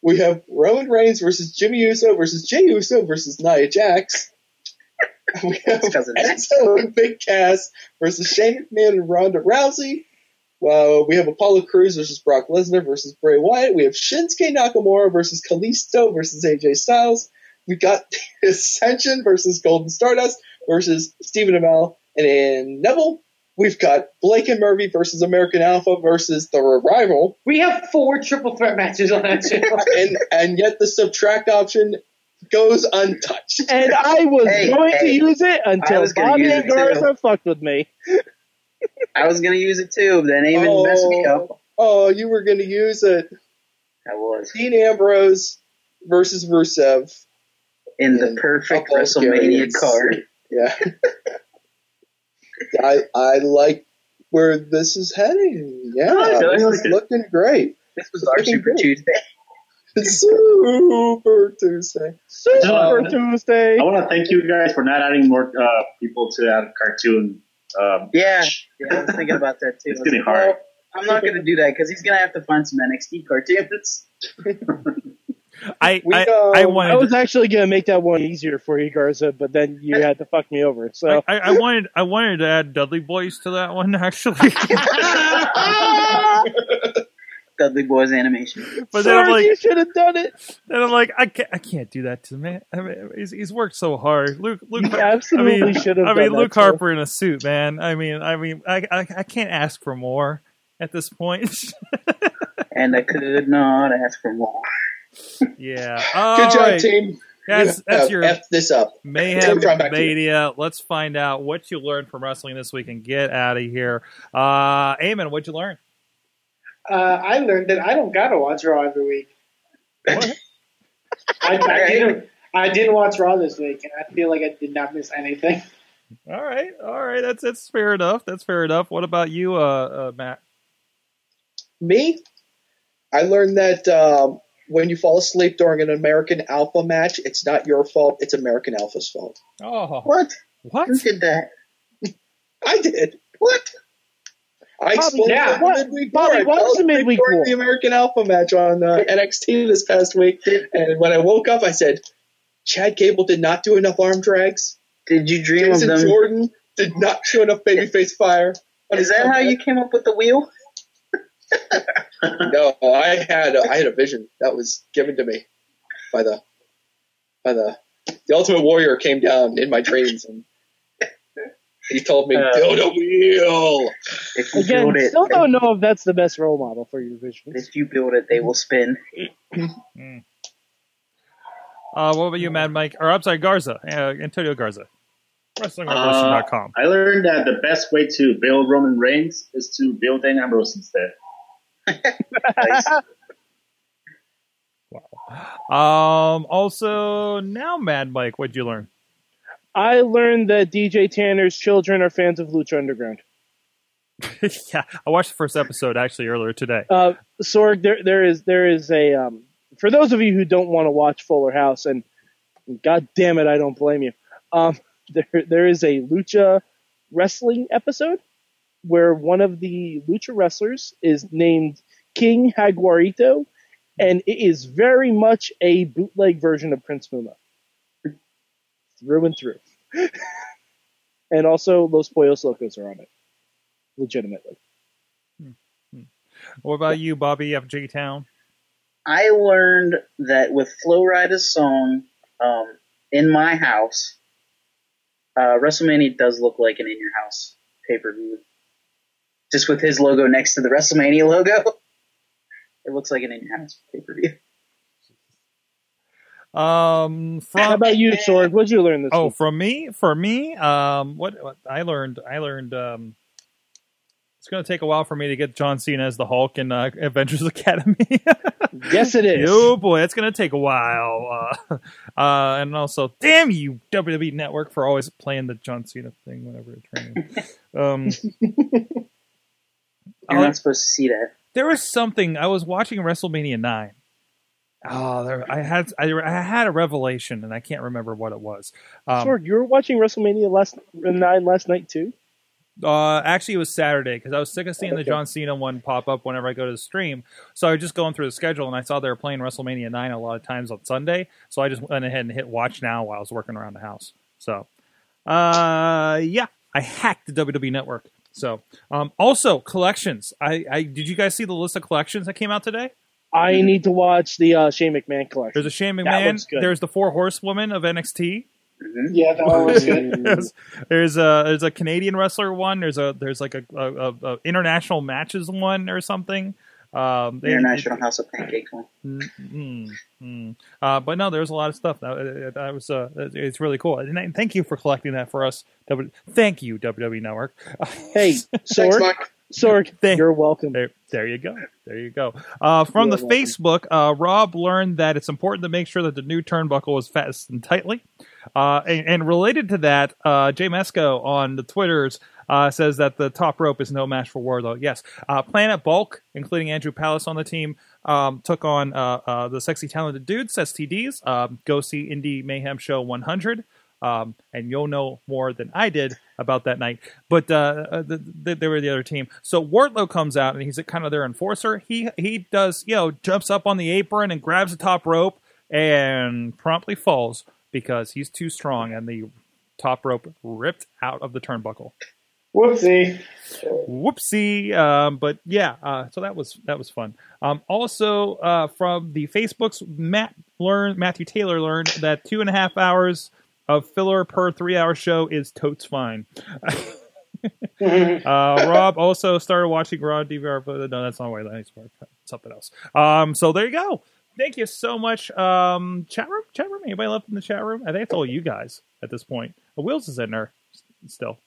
We have Roman Reigns versus Jimmy Uso versus Jey Uso versus Nia Jax. (laughs) We have. Enzo and Big Cass versus Shane McMahon and Ronda Rousey. Well, we have Apollo Crews versus Brock Lesnar versus Bray Wyatt. We have Shinsuke Nakamura versus Kalisto versus AJ Styles. We got (laughs) Ascension versus Golden Stardust versus Stephen Amell and Neville. We've got Blake and Murphy versus American Alpha versus the Revival, We have four triple threat matches on that channel. (laughs) and and yet the subtract option goes untouched. And I was Hey, going to use it until Bobby use and it. Garza fucked with me. I was gonna use it too, but then Eamon oh. messed me up. Oh, you were going to use it. I was. Dean Ambrose versus Rusev. In the perfect WrestleMania periods. card. Yeah. (laughs) I I like where this is heading. Yeah, I this like is it. looking great. This was our Looking Super good. Tuesday. (laughs) Super Tuesday. Super Uh, Tuesday. I want to thank you guys for not adding more uh, people to that cartoon. Um, Yeah, yeah, I was thinking about that too. (laughs) It's getting like, hard. well, I'm not gonna do that because he's gonna have to find some NXT cartoons. (laughs) I We, I, um, I I was actually gonna make that one easier for you, Garza, but then you had to fuck me over. So I, I wanted I wanted to add Dudley Boys to that one actually, (laughs) Dudley Boys animation. but then I'm like you should have done it. then I'm like I can't I can't do that to the man. I mean, he's, he's worked so hard. Luke Luke You absolutely I mean, should have. I done mean that, Luke too. Harper in a suit, man. I mean I mean I I, I can't ask for more at this point. (laughs) And I could not ask for more. Yeah. (laughs) Good job, right. team. That's You that's your effed this up. mayhem Turn back to you. mania. Let's find out what you learned from wrestling this week and get out of here. Uh, Eamon, what'd you learn? Uh, I learned that I don't gotta watch Raw every week. (laughs) (laughs) I, I didn't. I didn't watch Raw this week, and I feel like I did not miss anything. All right, all right. That's that's fair enough. That's fair enough. What about you, uh, uh Matt? Me, I learned that um, when you fall asleep during an American Alpha match, it's not your fault. It's American Alpha's fault. Oh, What? what? Who did that? (laughs) I did. What? I Bobby, explained yeah, that what- midweek Bobby, war. I what fell was the midweek during war? The American Alpha match on uh, NXT this past week, and when I woke up, I said, "Chad Gable did not do enough arm drags. Did you dream Jason of them? Jordan did not show enough babyface fire." Is his that how you came up with the wheel? No, I had a, I had a vision that was given to me by the by the the Ultimate Warrior came down in my dreams and he told me Uh, build a wheel. If you Again, build it, still don't know if that's the best role model for your visions. if you build it, they will spin. Uh, what about you, Mad Mike? Or I'm sorry, Garza, uh, Antonio Garza, WrestlingRevolution.com. I learned that the best way to build Roman Reigns is to build Dean Ambrose instead. Nice. Um, also, now, Mad Mike, what'd you learn? I learned that DJ Tanner's children are fans of Lucha Underground. (laughs) yeah, I watched the first episode actually earlier today. Uh, Sorg, there there is there is a um, for those of you who don't want to watch Fuller House, and God damn it, I don't blame you. Um, (laughs) there there is a Lucha wrestling episode where one of the Lucha wrestlers is named King Jaguarito, and it is very much a bootleg version of Prince Puma, through and through. (laughs) and also, Los Pollos Locos are on it, legitimately. What about you, Bobby FJ Town? I learned that with Flo Rida's song um, "In My House," uh, WrestleMania does look like an in your house pay per view. Just with his logo next to the WrestleMania logo, (laughs) it looks like an in your house pay per view. Um, from How about you, Sorg? What'd you learn this Oh, week? from me, for me, um, what, what I learned, I learned, um, it's going to take a while for me to get John Cena as the Hulk in uh, Avengers (laughs) Academy. Yes, it is. oh boy, it's going to take a while. Uh, (laughs) uh, and also, damn you, WWE Network, for always playing the John Cena thing whenever it's training. um, You're uh, not supposed to see that. there was something I was watching WrestleMania nine. Oh, there, I had I, I had a revelation, and I can't remember what it was. Um, Sorg, you were watching WrestleMania last nine last night too. Uh, actually, it was Saturday because I was sick of seeing the John Cena one pop up whenever I go to the stream. So I was just going through the schedule and I saw they were playing WrestleMania 9 a lot of times on Sunday. So I just went ahead and hit watch now while I was working around the house. So, uh, yeah, I hacked the WWE network. So, um, also collections. I, I did you guys see the list of collections that came out today? I need to watch the uh, Shane McMahon collection. There's a Shane That McMahon. looks good. There's the Four Horsewomen of NXT. Yeah, that one was good. (laughs) there's, there's a there's a Canadian wrestler one. There's a there's like a, a, a, a international matches one or something. Um, they- International House of Pancakes one. Mm, mm, mm. Uh, but no, there's a lot of stuff. That, that was uh, it's really cool. And thank you for collecting that for us. W- Thank you, WWE Network. (laughs) Hey, Thanks, Sorg, Mike. Sorg, (laughs) Thank- you're welcome. There, there you go. There you go. Uh, from You're the welcome. Facebook, uh, Rob learned that it's important to make sure that the new turnbuckle is fastened tightly. Uh, and, and related to that, uh, Jay Mesco on the Twitters uh, says that the top rope is no match for Wardlow. Yes. Uh, Planet Bulk, including Andrew Palace on the team, um, took on uh, uh, the Sexy Talented Dudes, STDs. Um, go see Indie Mayhem Show 100. Um, and you'll know more than I did about that night. But uh, uh, the, the, they were the other team. So Wardlow comes out and he's kind of their enforcer. He he does you know jumps up on the apron and grabs the top rope and promptly falls because he's too strong and the top rope ripped out of the turnbuckle. Whoopsie. Whoopsie! Um, but yeah, uh, so that was that was fun. Um, also, uh, from the Facebooks, Matt learned Matthew Taylor learned that two and a half hours of filler per three-hour show is totes fine. (laughs) uh, Rob also started watching Raw DVR, but no, that's not why. That's something else. Um, so there you go. thank you so much. Um, chat room, chat room. Anybody left in the chat room? I think it's all you guys at this point. Wheels is in there still.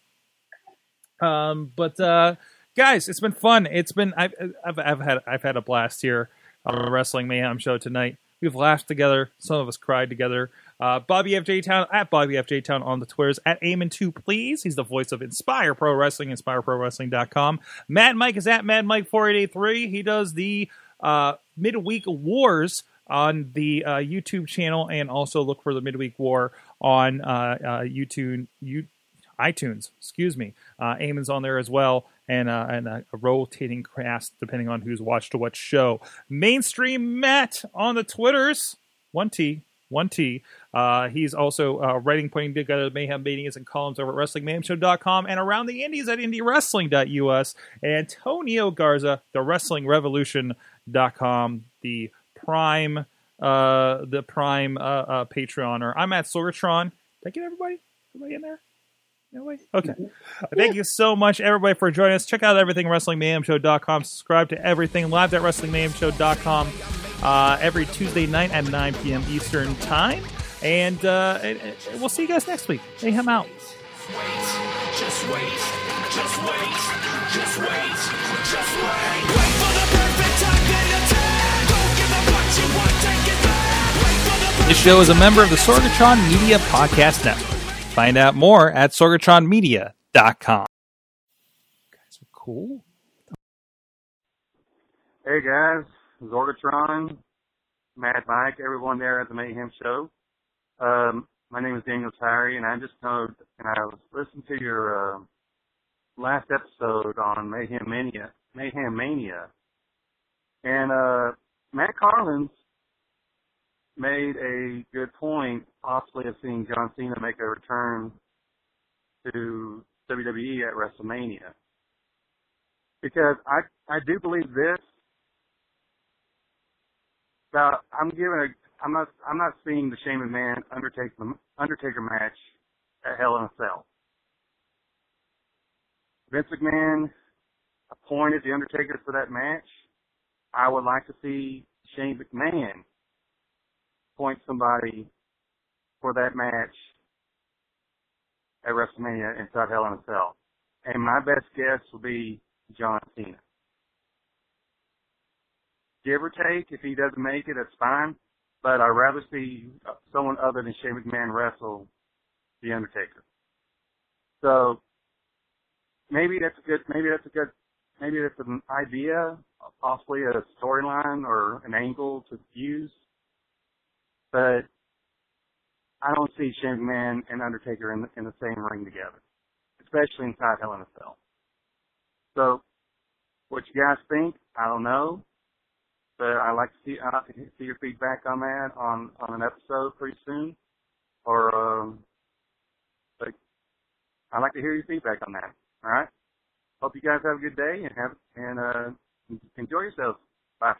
Um, but uh, guys, it's been fun. It's been I've, I've I've had I've had a blast here on the Wrestling Mayhem show tonight. We've laughed together. Some of us cried together. Uh, Bobby FJ Town at Bobby FJ Town on the Twitters at Aimon2 Please. He's the voice of Inspire Pro Wrestling, InspireProWrestling.com. Mad Mike is at Mad Mike 4883. He does the uh, midweek wars on the uh, YouTube channel and also look for the midweek war on uh, uh, YouTube. You, iTunes, excuse me. Uh, Eamon's on there as well, and uh, and a, a rotating cast depending on who's watched what show. Mainstream Matt on the Twitters, one T, one T. Uh, he's also uh, writing, putting together Mayhem Meetings and columns over at WrestlingMayhemShow.com and around the Indies at IndieWrestling.us. Antonio Garza, the WrestlingRevolution.com, the prime, uh, the prime uh, uh, Patreoner. I'm at Sorgatron. Did I get everybody? Everybody in there? No way. Okay. Thank you so much, everybody, for joining us. Check out everything WrestlingMayhemShow.com. Subscribe to everything live at WrestlingMayhemShow.com uh, every Tuesday night at 9 p.m. Eastern Time. And, uh, and- and we'll see you guys next week. Mayhem out. Just wait, just wait, just wait, just wait. Wait for the perfect time, then attack. Don't give up what you want, take it back. Wait for the This show is a member of the Sorgatron Media Podcast Network. Find out more at sorgatronmedia.com. Guys are cool. Hey guys, Sorgatron, Mad Mike, everyone there at the Mayhem Show. Um, my name is Daniel Tyree, and I just know, and I was listening to your uh, last episode on Mayhem Mania, Mayhem Mania, and uh, Matt Carlins made a good point, possibly of seeing John Cena make a return to WWE at WrestleMania, because I I do believe this now, I'm giving a. I'm not. I'm not seeing the Shane McMahon Undertaker the Undertaker match at Hell in a Cell. Vince McMahon appointed the Undertaker for that match. I would like to see Shane McMahon appoint somebody for that match at WrestleMania inside Hell in a Cell. And my best guess will be John Cena give or take. If he doesn't make it, that's fine. But I'd rather see someone other than Shane McMahon wrestle The Undertaker. So maybe that's a good, maybe that's a good, maybe that's an idea, possibly a storyline or an angle to use. But I don't see Shane McMahon and Undertaker in the, in the same ring together, especially inside Hell in a Cell. So what you guys think, I don't know but I'd like to see I'd like to see your feedback on that on on an episode pretty soon, or um, but I'd like to hear your feedback on that. All right. Hope you guys have a good day and have and uh, enjoy yourselves. Bye.